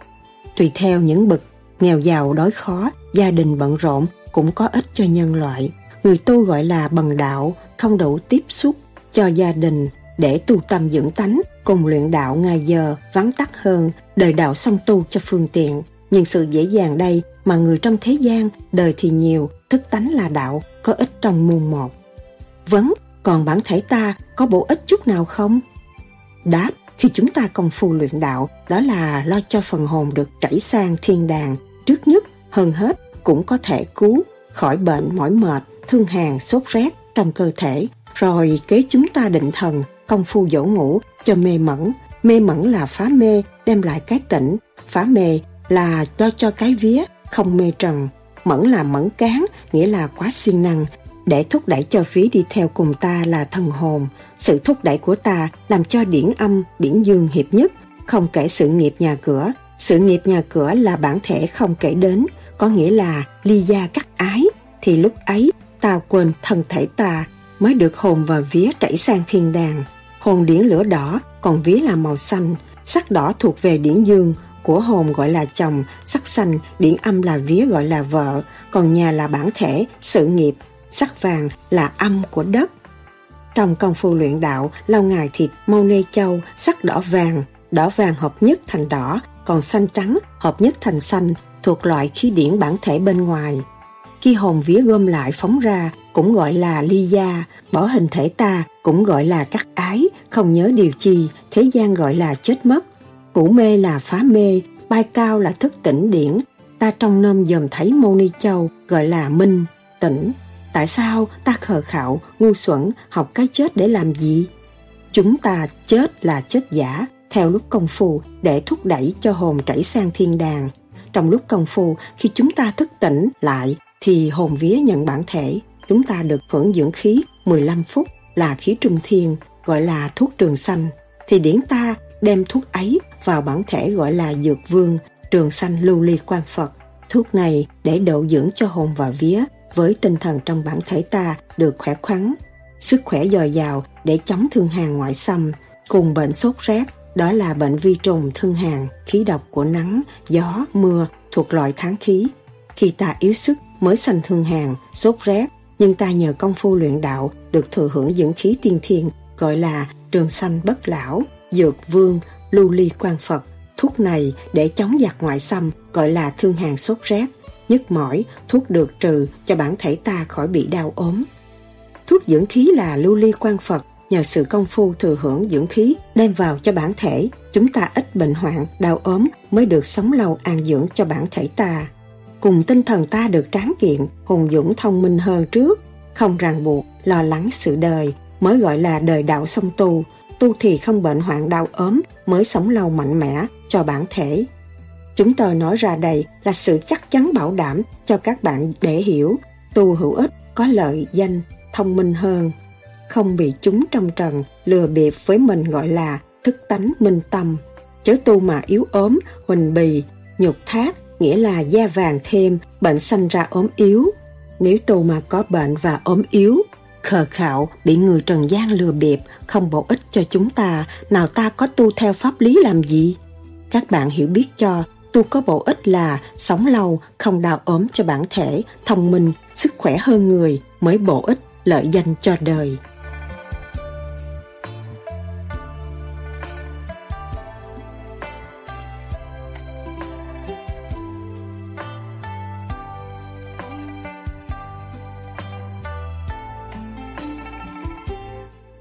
Tùy theo những bậc, nghèo giàu đói khó, gia đình bận rộn cũng có ích cho nhân loại. Người tu gọi là bần đạo, không đủ tiếp xúc cho gia đình để tu tâm dưỡng tánh cùng luyện đạo ngày giờ vắng tắt hơn đời đạo song tu cho phương tiện nhưng sự dễ dàng đây mà người trong thế gian đời thì nhiều thức tánh là đạo có ích trong muôn một vấn còn bản thể ta có bổ ích chút nào không đáp khi chúng ta công phu luyện đạo đó là lo cho phần hồn được chảy sang thiên đàng trước nhất hơn hết cũng có thể cứu khỏi bệnh mỏi mệt thương hàn sốt rét trong cơ thể rồi kế chúng ta định thần công phu dỗ ngủ cho mê mẩn. Mê mẩn là phá mê, đem lại cái tỉnh. Phá mê là cho cho cái vía, không mê trần. Mẫn là mẫn cán, nghĩa là quá siêng năng. Để thúc đẩy cho vía đi theo cùng ta là thần hồn. Sự thúc đẩy của ta làm cho điển âm, điển dương hiệp nhất. Không kể sự nghiệp nhà cửa. Sự nghiệp nhà cửa là bản thể không kể đến, có nghĩa là ly gia cắt ái. Thì lúc ấy ta quên thân thể ta mới được hồn và vía chảy sang thiên đàng. Hồn điển lửa đỏ, còn vía là màu xanh. Sắc đỏ thuộc về điển dương, của hồn gọi là chồng, sắc xanh, điển âm là vía gọi là vợ, còn nhà là bản thể, sự nghiệp, sắc vàng là âm của đất. Trong công phu luyện đạo, lâu ngày thì mâu nê châu, sắc đỏ vàng, đỏ vàng hợp nhất thành đỏ, còn xanh trắng hợp nhất thành xanh, thuộc loại khí điển bản thể bên ngoài. Khi hồn vía gom lại phóng ra, cũng gọi là ly gia, bỏ hình thể ta, cũng gọi là cắt ái, không nhớ điều chi, thế gian gọi là chết mất. Củ mê là phá mê, bay cao là thức tỉnh điển, ta trong nôm dòm thấy mâu ni châu, gọi là minh, tỉnh. Tại sao ta khờ khạo, ngu xuẩn, học cái chết để làm gì? Chúng ta chết là chết giả, theo lúc công phu để thúc đẩy cho hồn chảy sang thiên đàng. Trong lúc công phu, khi chúng ta thức tỉnh lại, thì hồn vía nhận bản thể. Chúng ta được hưởng dưỡng khí 15 phút là khí trung thiên, gọi là thuốc trường xanh. Thì điển ta đem thuốc ấy vào bản thể gọi là dược vương, trường xanh lưu ly quan Phật. Thuốc này để độ dưỡng cho hồn và vía với tinh thần trong bản thể ta được khỏe khoắn, sức khỏe dồi dào để chống thương hàn ngoại xâm, cùng bệnh sốt rét, đó là bệnh vi trùng thương hàn, khí độc của nắng, gió, mưa thuộc loại tháng khí. Khi ta yếu sức mới sanh thương hàn, sốt rét, nhưng ta nhờ công phu luyện đạo được thừa hưởng dưỡng khí tiên thiên gọi là trường sanh bất lão, dược vương, lưu ly quan Phật. Thuốc này để chống giặc ngoại xâm gọi là thương hàn sốt rét, nhức mỏi, thuốc được trừ cho bản thể ta khỏi bị đau ốm. Thuốc dưỡng khí là lưu ly quan Phật, nhờ sự công phu thừa hưởng dưỡng khí đem vào cho bản thể, chúng ta ít bệnh hoạn, đau ốm mới được sống lâu an dưỡng cho bản thể ta. Cùng tinh thần ta được tráng kiện, hùng dũng thông minh hơn trước, không ràng buộc, lo lắng sự đời, mới gọi là đời đạo song tu. Tu thì không bệnh hoạn đau ốm, mới sống lâu mạnh mẽ cho bản thể. Chúng tôi nói ra đây là sự chắc chắn bảo đảm cho các bạn để hiểu tu hữu ích, có lợi, danh, thông minh hơn. Không bị chúng trong trần lừa bịp với mình gọi là thức tánh minh tâm. Chớ tu mà yếu ốm, huỳnh bì, nhục thác, nghĩa là da vàng thêm, bệnh sanh ra ốm yếu. Nếu tu mà có bệnh và ốm yếu, khờ khạo, bị người trần gian lừa bịp, không bổ ích cho chúng ta, nào ta có tu theo pháp lý làm gì? Các bạn hiểu biết cho, tu có bổ ích là sống lâu, không đau ốm cho bản thể, thông minh, sức khỏe hơn người mới bổ ích, lợi danh cho đời.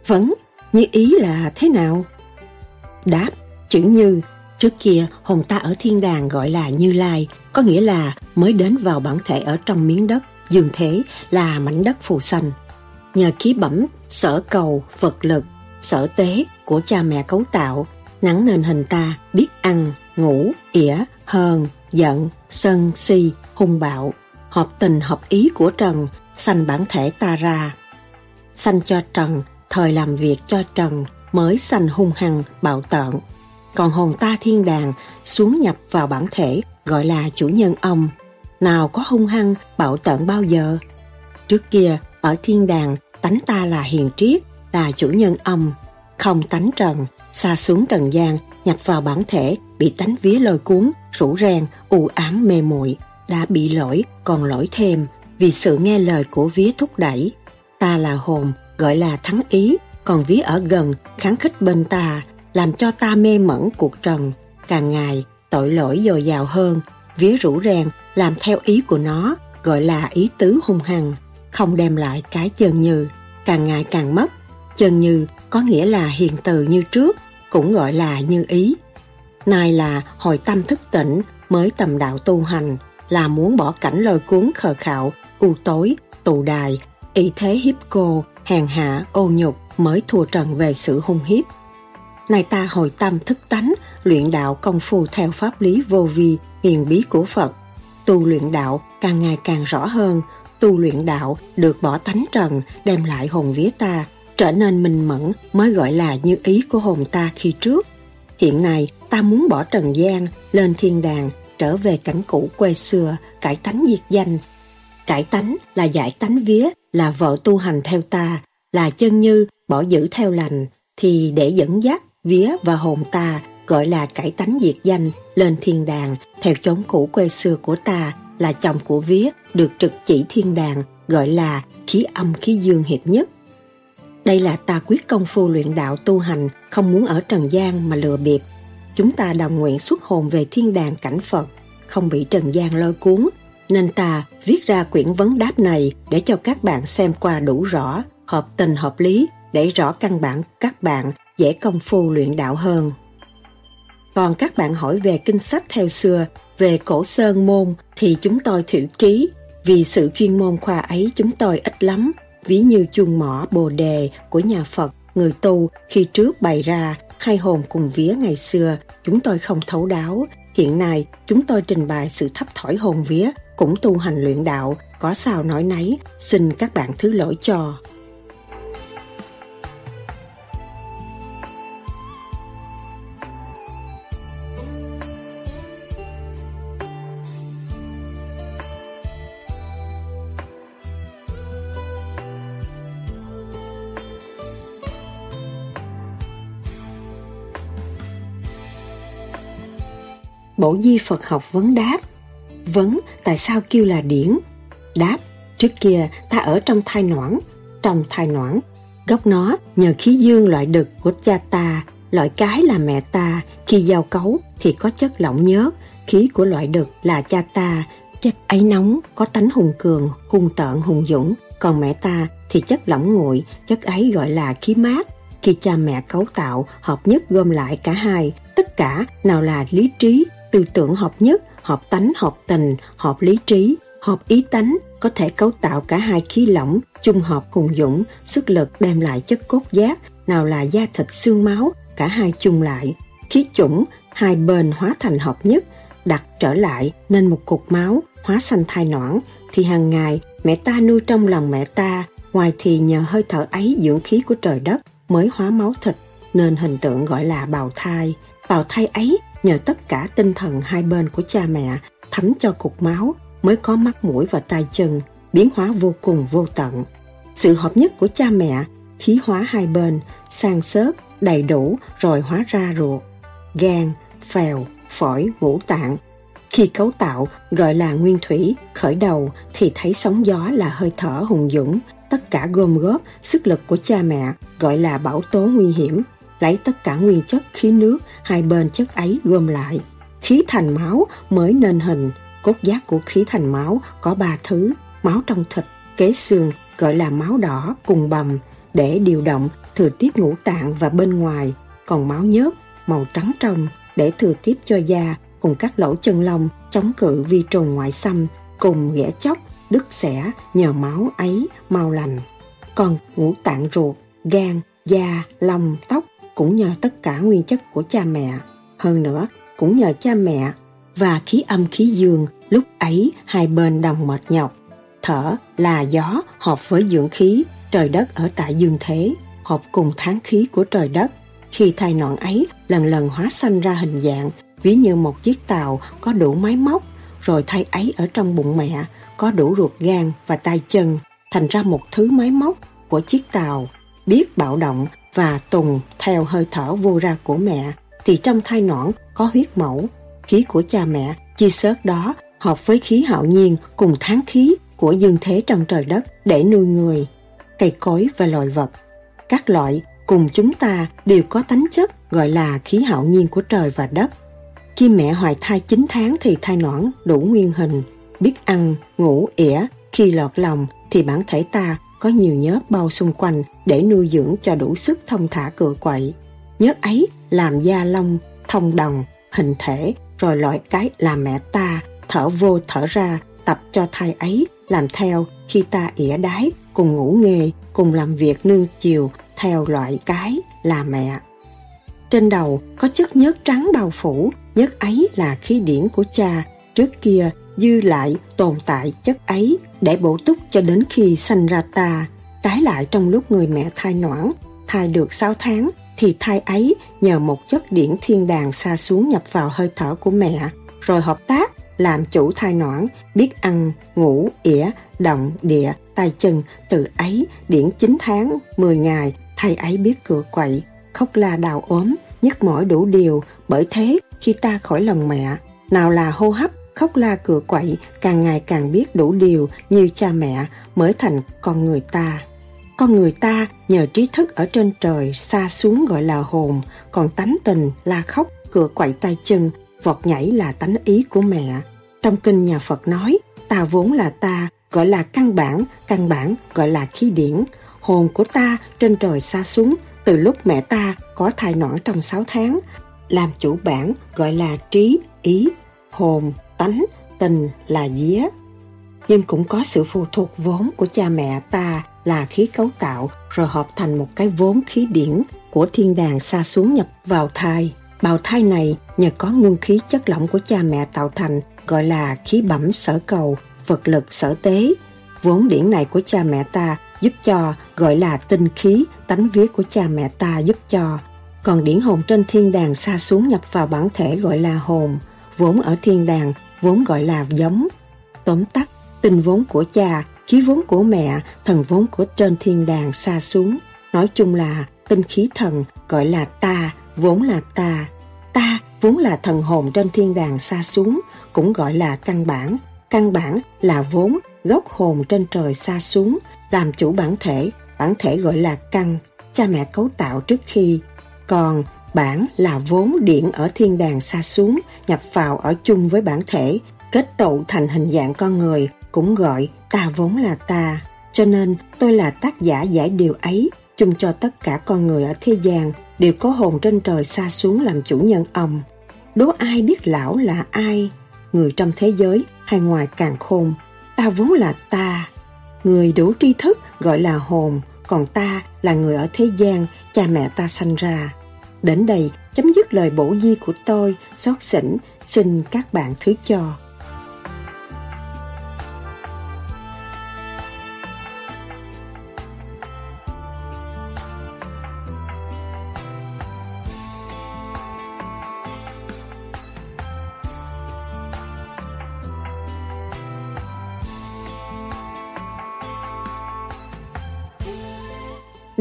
Vấn, như ý là thế nào? Đáp, chữ như, trước kia hồn ta ở thiên đàng gọi là Như Lai, có nghĩa là mới đến vào bản thể ở trong miếng đất, dường thế là mảnh đất phù xanh. Nhờ khí bẩm, sở cầu, vật lực, sở tế của cha mẹ cấu tạo, nắng nên hình ta biết ăn, ngủ, ỉa, hờn, giận, sân, si, hung bạo, hợp tình hợp ý của Trần, sanh bản thể ta ra. Sanh cho Trần thời làm việc cho Trần mới sanh hung hăng, bạo tợn. Còn hồn ta thiên đàng xuống nhập vào bản thể gọi là chủ nhân ông. Nào có hung hăng, bạo tận bao giờ? Trước kia, ở thiên đàng, tánh ta là hiền triết, là chủ nhân ông. Không tánh trần, xa xuống trần gian, nhập vào bản thể, bị tánh vía lôi cuốn, rủ ren, u ám mê muội đã bị lỗi, còn lỗi thêm, vì sự nghe lời của vía thúc đẩy. Ta là hồn, gọi là thắng ý, còn vía ở gần, kháng khích bên ta, làm cho ta mê mẩn cuộc trần. Càng ngày, tội lỗi dồi dào hơn, vía rủ rèn, làm theo ý của nó, gọi là ý tứ hung hăng, không đem lại cái chân như, càng ngày càng mất. Chân như có nghĩa là hiền từ như trước, cũng gọi là như ý. Này là hồi tâm thức tỉnh mới tầm đạo tu hành, là muốn bỏ cảnh lôi cuốn khờ khạo, u tối, tù đài, ý thế hiếp cô, hèn hạ, ô nhục mới thua trần về sự hung hiếp nay ta hồi tâm thức tánh, luyện đạo công phu theo pháp lý vô vi, hiền bí của Phật. Tu luyện đạo càng ngày càng rõ hơn, tu luyện đạo được bỏ tánh trần, đem lại hồn vía ta, trở nên minh mẫn mới gọi là như ý của hồn ta khi trước. Hiện nay ta muốn bỏ trần gian, lên thiên đàng, trở về cảnh cũ quê xưa, cải tánh diệt danh. Cải tánh là giải tánh vía, là vợ tu hành theo ta, là chân như bỏ giữ theo lành, thì để dẫn dắt, vía và hồn ta gọi là cải tánh diệt danh lên thiên đàng theo chốn cũ quê xưa của ta là chồng của vía được trực chỉ thiên đàng gọi là khí âm khí dương hiệp nhất. Đây là ta quyết công phu luyện đạo tu hành không muốn ở trần gian mà lừa bịp. Chúng ta đồng nguyện xuất hồn về thiên đàng cảnh Phật, không bị trần gian lôi cuốn, nên ta viết ra quyển vấn đáp này để cho các bạn xem qua đủ rõ, hợp tình hợp lý, để rõ căn bản các bạn dễ công phu luyện đạo hơn. Còn các bạn hỏi về kinh sách theo xưa, về cổ sơn môn thì chúng tôi thiểu trí, vì sự chuyên môn khoa ấy chúng tôi ít lắm, ví như chuông mỏ bồ đề của nhà Phật, người tu khi trước bày ra hai hồn cùng vía ngày xưa, chúng tôi không thấu đáo. Hiện nay, chúng tôi trình bày sự thấp thỏi hồn vía, cũng tu hành luyện đạo, có sao nói nấy, xin các bạn thứ lỗi cho. Bổ Di Phật học vấn đáp. Vấn tại sao kêu là điển? Đáp, Trước kia ta ở trong thai noãn, Trong thai noãn. Gốc nó nhờ khí dương loại đực của cha ta, Loại cái là mẹ ta. Khi giao cấu thì có chất lỏng nhớt Khí của loại đực là cha ta. Chất ấy nóng, có tánh hùng cường, Hung tợn hùng dũng. Còn mẹ ta thì chất lỏng nguội, Chất ấy gọi là khí mát. Khi cha mẹ cấu tạo, hợp nhất gom lại cả hai, tất cả nào là lý trí tư tưởng hợp nhất, hợp tánh hợp tình, hợp lý trí, hợp ý tánh, có thể cấu tạo cả hai khí lỏng, chung hợp hùng dũng, sức lực đem lại chất cốt giác, nào là da thịt xương máu, cả hai chung lại. Khí chủng, hai bên hóa thành hợp nhất, đặt trở lại nên một cục máu, hóa sanh thai noãn, thì hàng ngày mẹ ta nuôi trong lòng mẹ ta, ngoài thì nhờ hơi thở ấy dưỡng khí của trời đất mới hóa máu thịt, nên hình tượng gọi là bào thai. Bào thai ấy nhờ tất cả tinh thần hai bên của cha mẹ, thấm cho cục máu mới có mắt, mũi và tay chân biến hóa vô cùng vô tận. Sự hợp nhất của cha mẹ khí hóa hai bên, sang xớt, đầy đủ rồi hóa ra ruột, gan, phèo, phổi, ngũ tạng. Khi cấu tạo, gọi là nguyên thủy, khởi đầu thì thấy sóng gió là hơi thở hùng dũng. Tất cả gom góp sức lực của cha mẹ, gọi là bảo tố nguy hiểm lấy tất cả nguyên chất khí nước hai bên chất ấy gom lại. Khí thành máu mới nên hình, cốt giác của khí thành máu có ba thứ, máu trong thịt, kế xương gọi là máu đỏ cùng bầm để điều động thừa tiếp ngũ tạng và bên ngoài, còn máu nhớt màu trắng trong để thừa tiếp cho da cùng các lỗ chân lông chống cự vi trùng ngoại xâm cùng ghẻ chóc, đứt xẻ nhờ máu ấy mau lành. Còn ngũ tạng ruột, gan, da, lông, tóc cũng nhờ tất cả nguyên chất của cha mẹ. Hơn nữa, cũng nhờ cha mẹ và khí âm khí dương lúc ấy hai bên đồng mệt nhọc. Thở là gió hợp với dưỡng khí, trời đất ở tại dương thế, hợp cùng tháng khí của trời đất. Khi thai nọn ấy lần lần hóa sanh ra hình dạng, ví như một chiếc tàu có đủ máy móc, rồi thai ấy ở trong bụng mẹ có đủ ruột gan và tay chân, thành ra một thứ máy móc của chiếc tàu, biết bạo động và tùng theo hơi thở vô ra của mẹ thì trong thai nõn có huyết mẫu. Khí của cha mẹ chi sớt đó hợp với khí hạo nhiên cùng tháng khí của dương thế trong trời đất để nuôi người, cây cối và loài vật. Các loại cùng chúng ta đều có tánh chất gọi là khí hạo nhiên của trời và đất. Khi mẹ hoài thai 9 tháng thì thai nõn đủ nguyên hình, biết ăn, ngủ, ỉa, khi lọt lòng thì bản thể ta có nhiều nhớt bao xung quanh để nuôi dưỡng cho đủ sức thông thả cựa quậy. Nhớt ấy làm da lông, thông đồng, hình thể, rồi loại cái là mẹ ta, thở vô thở ra, tập cho thai ấy làm theo khi ta ỉa đái, cùng ngủ nghề, cùng làm việc nương chiều theo loại cái là mẹ. Trên đầu có chất nhớt trắng bao phủ, nhớt ấy là khí điển của cha, trước kia dư lại tồn tại chất ấy để bổ túc cho đến khi sanh ra ta. Trái lại trong lúc người mẹ thai noãn, thai được 6 tháng, thì thai ấy nhờ một chất điển thiên đàng xa xuống nhập vào hơi thở của mẹ, rồi hợp tác làm chủ thai noãn, biết ăn, ngủ, ỉa, động, địa, tay chân, từ ấy, điển 9 tháng, 10 ngày, thai ấy biết cựa quậy, khóc la đào ốm, nhức mỏi đủ điều, bởi thế khi ta khỏi lòng mẹ, nào là hô hấp, khóc la cửa quậy, càng ngày càng biết đủ điều như cha mẹ mới thành con người ta. Con người ta nhờ trí thức ở trên trời xa xuống gọi là hồn, còn tánh tình la khóc, cửa quậy tay chân, vọt nhảy là tánh ý của mẹ. Trong kinh nhà Phật nói, ta vốn là ta, gọi là căn bản, căn bản gọi là khí điển. Hồn của ta trên trời xa xuống, từ lúc mẹ ta có thai nõn trong 6 tháng, làm chủ bản gọi là trí, ý, hồn, tánh, tình là vía. Nhưng cũng có sự phụ thuộc vốn của cha mẹ ta là khí cấu tạo rồi hợp thành một cái vốn khí điển của thiên đàng xa xuống nhập vào thai. Bào thai này nhờ có nguồn khí chất lỏng của cha mẹ tạo thành gọi là khí bẩm sở cầu, vật lực sở tế. Vốn điển này của cha mẹ ta giúp cho gọi là tinh khí, tánh vía của cha mẹ ta giúp cho. Còn điển hồn trên thiên đàng xa xuống nhập vào bản thể gọi là hồn, vốn ở thiên đàng, vốn gọi là giống. Tóm tắt, tình vốn của cha, khí vốn của mẹ, thần vốn của trên thiên đàng xa xuống. Nói chung là tinh khí thần gọi là ta, vốn là ta. Ta vốn là thần hồn trên thiên đàng xa xuống, cũng gọi là căn bản. Căn bản là vốn, gốc hồn trên trời xa xuống, làm chủ bản thể, bản thể gọi là căn, cha mẹ cấu tạo trước khi. Còn bản là vốn điện ở thiên đàng xa xuống, nhập vào ở chung với bản thể, kết tụ thành hình dạng con người, cũng gọi ta vốn là ta. Cho nên tôi là tác giả giải điều ấy, chung cho tất cả con người ở thế gian đều có hồn trên trời xa xuống làm chủ nhân ông. Đố ai biết lão là ai, người trong thế giới hay ngoài càng khôn, ta vốn là ta. Người đủ tri thức gọi là hồn, còn ta là người ở thế gian, cha mẹ ta sanh ra. Đến đây, chấm dứt lời bổ di của tôi, xót xỉnh, xin các bạn thứ cho.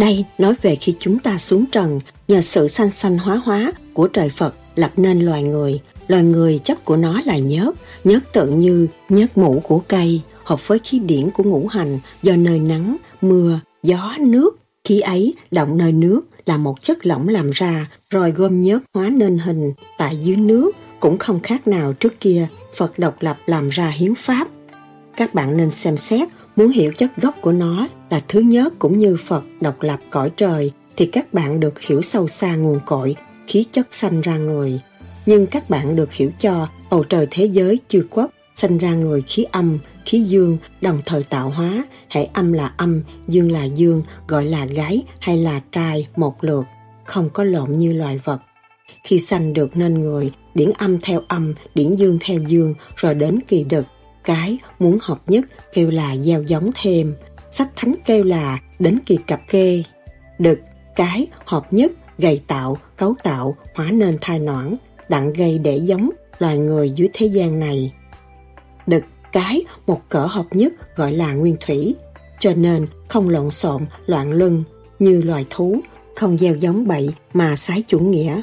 Đây nói về khi chúng ta xuống trần, nhờ sự sanh sanh hóa hóa của trời Phật lập nên loài người. Loài người chất của nó là nhớt, nhớt tự như nhớt mũ của cây, hợp với khí điển của ngũ hành do nơi nắng, mưa, gió, nước. Khí ấy động nơi nước là một chất lỏng làm ra, rồi gom nhớt hóa nên hình tại dưới nước, cũng không khác nào trước kia Phật độc lập làm ra hiến pháp. Các bạn nên xem xét Muốn hiểu chất gốc của nó là thứ nhất cũng như Phật độc lập cõi trời thì các bạn được hiểu sâu xa nguồn cội, khí chất sanh ra người. Nhưng các bạn được hiểu cho bầu trời thế giới chư quốc sanh ra người khí âm, khí dương đồng thời tạo hóa, hệ âm là âm, dương là dương, gọi là gái hay là trai một lượt, không có lộn như loài vật. Khi sanh được nên người, điển âm theo âm, điển dương theo dương, rồi đến kỳ đực, cái muốn học nhất kêu là gieo giống thêm, sách thánh kêu là đến kỳ cặp kê. Đực, cái, hợp nhất, gầy tạo, cấu tạo, hóa nên thai noãn, đặng gây để giống loài người dưới thế gian này. Đực, cái, một cỡ hợp nhất gọi là nguyên thủy, cho nên không lộn xộn, loạn lưng như loài thú, không gieo giống bậy mà sái chủ nghĩa.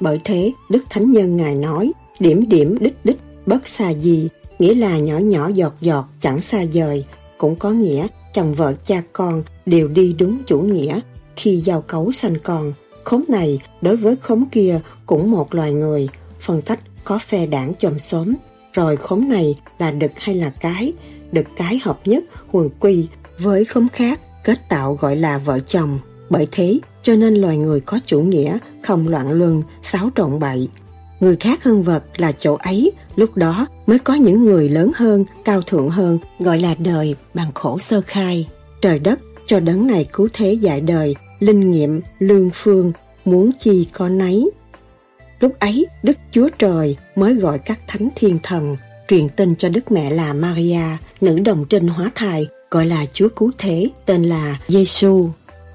Bởi thế, Đức Thánh Nhân Ngài nói, điểm điểm đích đích, bất xa gì, nghĩa là nhỏ nhỏ giọt giọt chẳng xa rời, cũng có nghĩa chồng vợ cha con đều đi đúng chủ nghĩa khi giao cấu sanh con. Khống này đối với khống kia cũng một loài người, phân tách có phe đảng chòm xóm, rồi khống này là đực hay là cái, đực cái hợp nhất huần quy với khống khác kết tạo gọi là vợ chồng. Bởi thế cho nên loài người có chủ nghĩa, không loạn luân, xáo trộn bậy, Người khác hơn vật là chỗ ấy, lúc đó mới có những người lớn hơn, cao thượng hơn, gọi là đời bằng khổ sơ khai. Trời đất cho đấng này cứu thế dạy đời, linh nghiệm, lương phương, muốn chi có nấy. Lúc ấy, Đức Chúa Trời mới gọi các thánh thiên thần, truyền tin cho Đức Mẹ là Maria, nữ đồng trinh hóa thai, gọi là Chúa Cứu Thế, tên là Giêsu.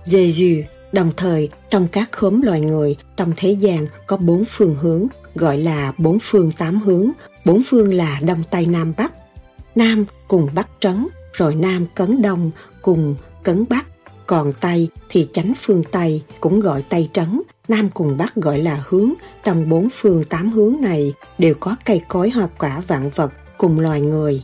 Giêsu Đồng thời, trong các khóm loài người, trong thế gian có bốn phương hướng, gọi là bốn phương tám hướng, bốn phương là Đông Tây Nam Bắc. Nam cùng Bắc trấn, rồi Nam cấn Đông cùng cấn Bắc. Còn Tây thì chánh phương Tây cũng gọi Tây trấn, Nam cùng Bắc gọi là hướng. Trong bốn phương tám hướng này đều có cây cối hoa quả vạn vật cùng loài người.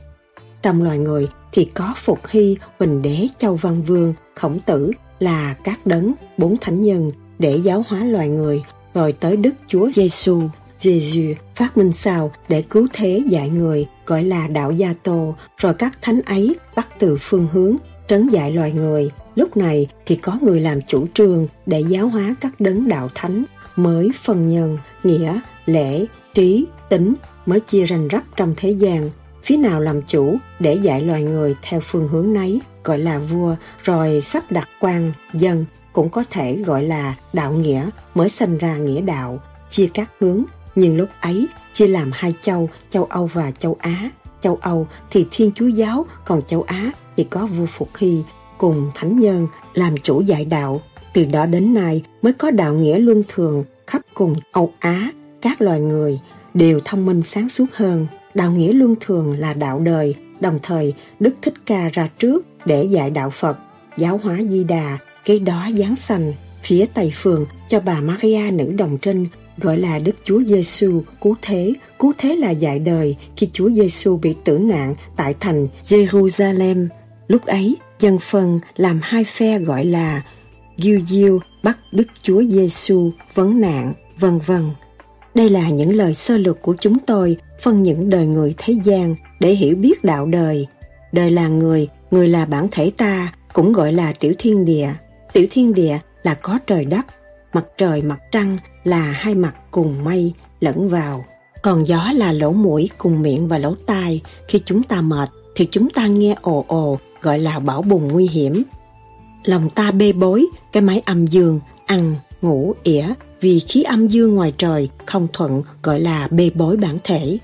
Trong loài người thì có Phục Hy, Huỳnh Đế, Châu Văn Vương, Khổng Tử là các đấng, bốn thánh nhân để giáo hóa loài người, rồi tới Đức Chúa Giêsu, Giêsu phát minh sao để cứu thế dạy người, gọi là đạo gia tô, rồi các thánh ấy bắt từ phương hướng, trấn dạy loài người. Lúc này thì có người làm chủ trương để giáo hóa các đấng đạo thánh, mới phần nhân, nghĩa, lễ, trí, tính mới chia rành rắp trong thế gian. Phía nào làm chủ để dạy loài người theo phương hướng nấy gọi là vua. Rồi sắp đặt quan dân cũng có thể gọi là đạo nghĩa mới sinh ra nghĩa đạo chia các hướng nhưng lúc ấy chia làm hai châu châu âu và châu á. Châu âu thì thiên chúa giáo còn châu á thì có vua phục hy cùng thánh nhân làm chủ dạy đạo. Từ đó đến nay mới có đạo nghĩa luân thường khắp cùng âu á. Các loài người đều thông minh sáng suốt hơn. Đạo nghĩa luân thường là đạo đời, đồng thời Đức Thích Ca ra trước để dạy đạo Phật, giáo hóa Di Đà, cái đó giáng sanh. Phía Tây Phường cho bà Maria nữ đồng trinh gọi là Đức Chúa Giêsu cứu thế. Cứu thế là dạy đời khi Chúa Giêsu bị tử nạn tại thành Jerusalem. Lúc ấy, dân phần làm hai phe gọi là Giu Giu bắt Đức Chúa Giêsu vấn nạn, vân vân. Đây là những lời sơ lược của chúng tôi phân những đời người thế gian để hiểu biết đạo đời. Đời là người, người là bản thể ta, cũng gọi là tiểu thiên địa. Tiểu thiên địa là có trời đất, mặt trời mặt trăng là hai mặt cùng mây lẫn vào. Còn gió là lỗ mũi cùng miệng và lỗ tai. Khi chúng ta mệt thì chúng ta nghe ồ ồ gọi là bảo bùng nguy hiểm. Lòng ta bê bối, cái máy âm dương, ăn, ngủ, ỉa vì khí âm dương ngoài trời không thuận gọi là bê bối bản thể.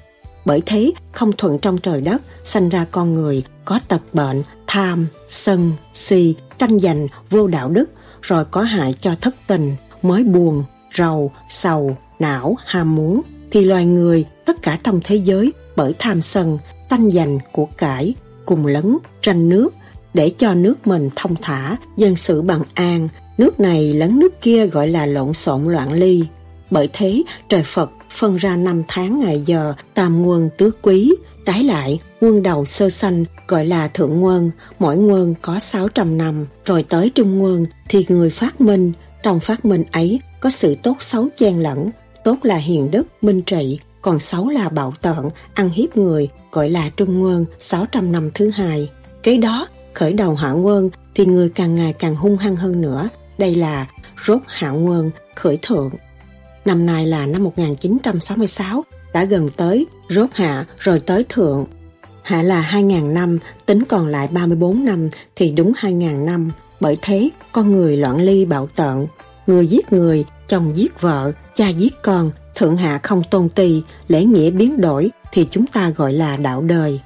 Bởi thế, không thuận trong trời đất, sanh ra con người có tập bệnh, tham, sân, si, tranh giành, vô đạo đức, rồi có hại cho thất tình, mới buồn, rầu, sầu, não, ham muốn. Thì loài người, tất cả trong thế giới, bởi tham sân, tranh giành của cải, cùng lấn, tranh nước, để cho nước mình thông thả, dân sự bằng an, nước này lấn nước kia gọi là lộn xộn loạn ly. Bởi thế, trời Phật phân ra năm tháng ngày giờ tam nguồn tứ quý, trái lại quân đầu sơ sanh gọi là thượng nguồn, mỗi nguồn có 600 năm, rồi tới trung nguồn thì người phát minh, trong phát minh ấy có sự tốt xấu chen lẫn, tốt là hiền đức, minh trị, còn xấu là bạo tợn, ăn hiếp người, gọi là trung Nguyên 600 năm thứ hai. Cái đó, khởi đầu hạ Nguyên thì người càng ngày càng hung hăng hơn nữa. Đây là rốt hạ Nguyên khởi thượng Năm nay là năm 1966, đã gần tới, rốt hạ rồi tới thượng. Hạ là 2.000 năm, tính còn lại 34 năm thì đúng 2.000 năm. Bởi thế, con người loạn ly bạo tợn, người giết người, chồng giết vợ, cha giết con, thượng hạ không tôn ti, lễ nghĩa biến đổi thì chúng ta gọi là đạo đời.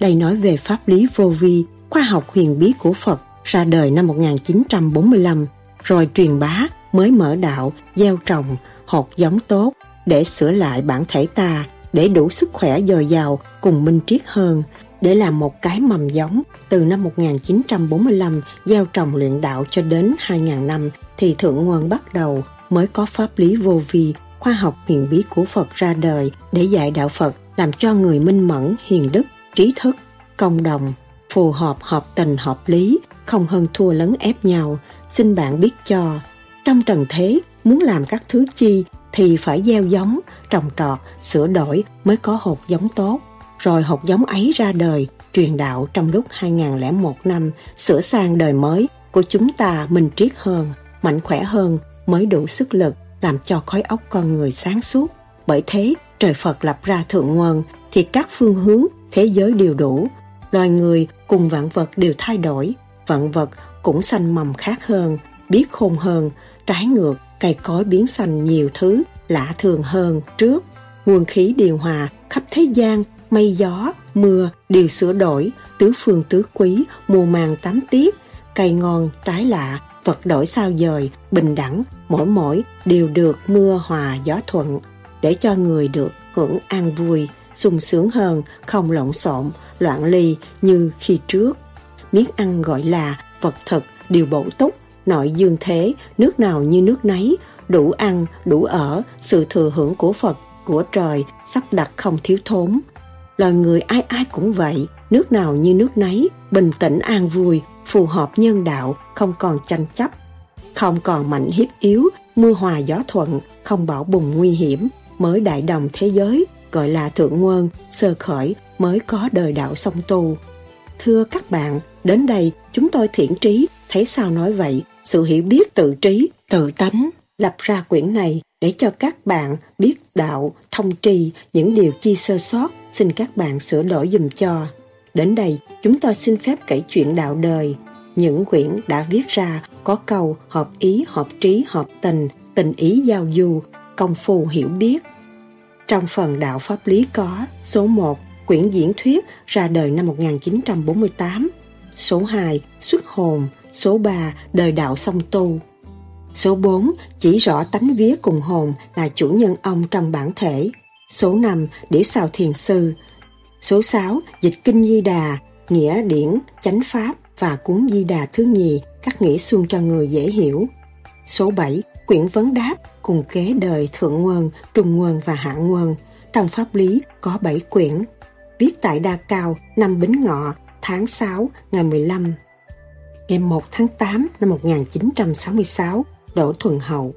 Đây nói về pháp lý vô vi, khoa học huyền bí của Phật ra đời năm 1945, rồi truyền bá mới mở đạo, gieo trồng, hột giống tốt để sửa lại bản thể ta để đủ sức khỏe dồi dào cùng minh triết hơn để làm một cái mầm giống từ năm 1945 gieo trồng luyện đạo cho đến 2000 năm thì Thượng Nguồn bắt đầu mới có pháp lý vô vi, khoa học huyền bí của Phật ra đời để dạy đạo Phật làm cho người minh mẫn, hiền đức, trí thức, công đồng, phù hợp hợp tình hợp lý, không hơn thua lấn ép nhau. Xin bạn biết cho, trong trần thế Muốn làm các thứ chi thì phải gieo giống, trồng trọt, sửa đổi mới có hột giống tốt. Rồi hột giống ấy ra đời, truyền đạo trong lúc 2001 năm, sửa sang đời mới của chúng ta minh triết hơn, mạnh khỏe hơn, mới đủ sức lực làm cho khối óc con người sáng suốt. Bởi thế, trời Phật lập ra thượng nguồn thì các phương hướng thế giới đều đủ. Loài người cùng vạn vật đều thay đổi, vạn vật cũng xanh mầm khác hơn, biết khôn hơn, trái ngược cây cối biến xanh nhiều thứ lạ thường hơn trước. Nguồn khí điều hòa khắp thế gian, mây gió, mưa đều sửa đổi, tứ phương tứ quý, mùa màng tám tiết, cây ngon, trái lạ, vật đổi sao dời, bình đẳng, mỗi mỗi đều được mưa hòa gió thuận, để cho người được hưởng an vui. sung sướng hơn, không lộn xộn, loạn ly như khi trước. Miếng ăn gọi là vật thực, đều bổ túc, nội dương thế, nước nào như nước nấy, đủ ăn, đủ ở, sự thừa hưởng của Phật, của trời, sắp đặt không thiếu thốn. Loài người ai ai cũng vậy, nước nào như nước nấy, bình tĩnh an vui, phù hợp nhân đạo, không còn tranh chấp, không còn mạnh hiếp yếu, mưa hòa gió thuận, không bão bùng nguy hiểm, mới đại đồng thế giới, gọi là thượng nguồn, sơ khởi, mới có đời đạo song tu. Thưa các bạn, đến đây chúng tôi thiện trí, thấy sao nói vậy, sự hiểu biết tự trí, tự tánh, lập ra quyển này để cho các bạn biết đạo, thông trì, những điều chi sơ sót, xin các bạn sửa đổi dùm cho. Đến đây, chúng tôi xin phép kể chuyện đạo đời. Những quyển đã viết ra có câu hợp ý, hợp trí, hợp tình, tình ý giao du, công phu hiểu biết. Trong phần đạo pháp lý có số 1, quyển diễn thuyết ra đời năm 1948, số 2, xuất hồn, số 3, đời đạo song tu. Số 4, chỉ rõ tánh vía cùng hồn là chủ nhân ông trong bản thể. Số 5, điểu xào thiền sư. Số 6, dịch kinh di đà, nghĩa điển, chánh pháp và cuốn di đà thứ nhì, các nghĩa xuông cho người dễ hiểu. Số 7, quyển vấn đáp cùng kế đời thượng nguồn, trung nguồn và hạ nguồn. Trong pháp lý có 7 quyển. Viết tại Đa Cao, năm Bính Ngọ, tháng 6, ngày 15. Ngày 1 tháng 8 năm 1966, Đỗ Thuần Hậu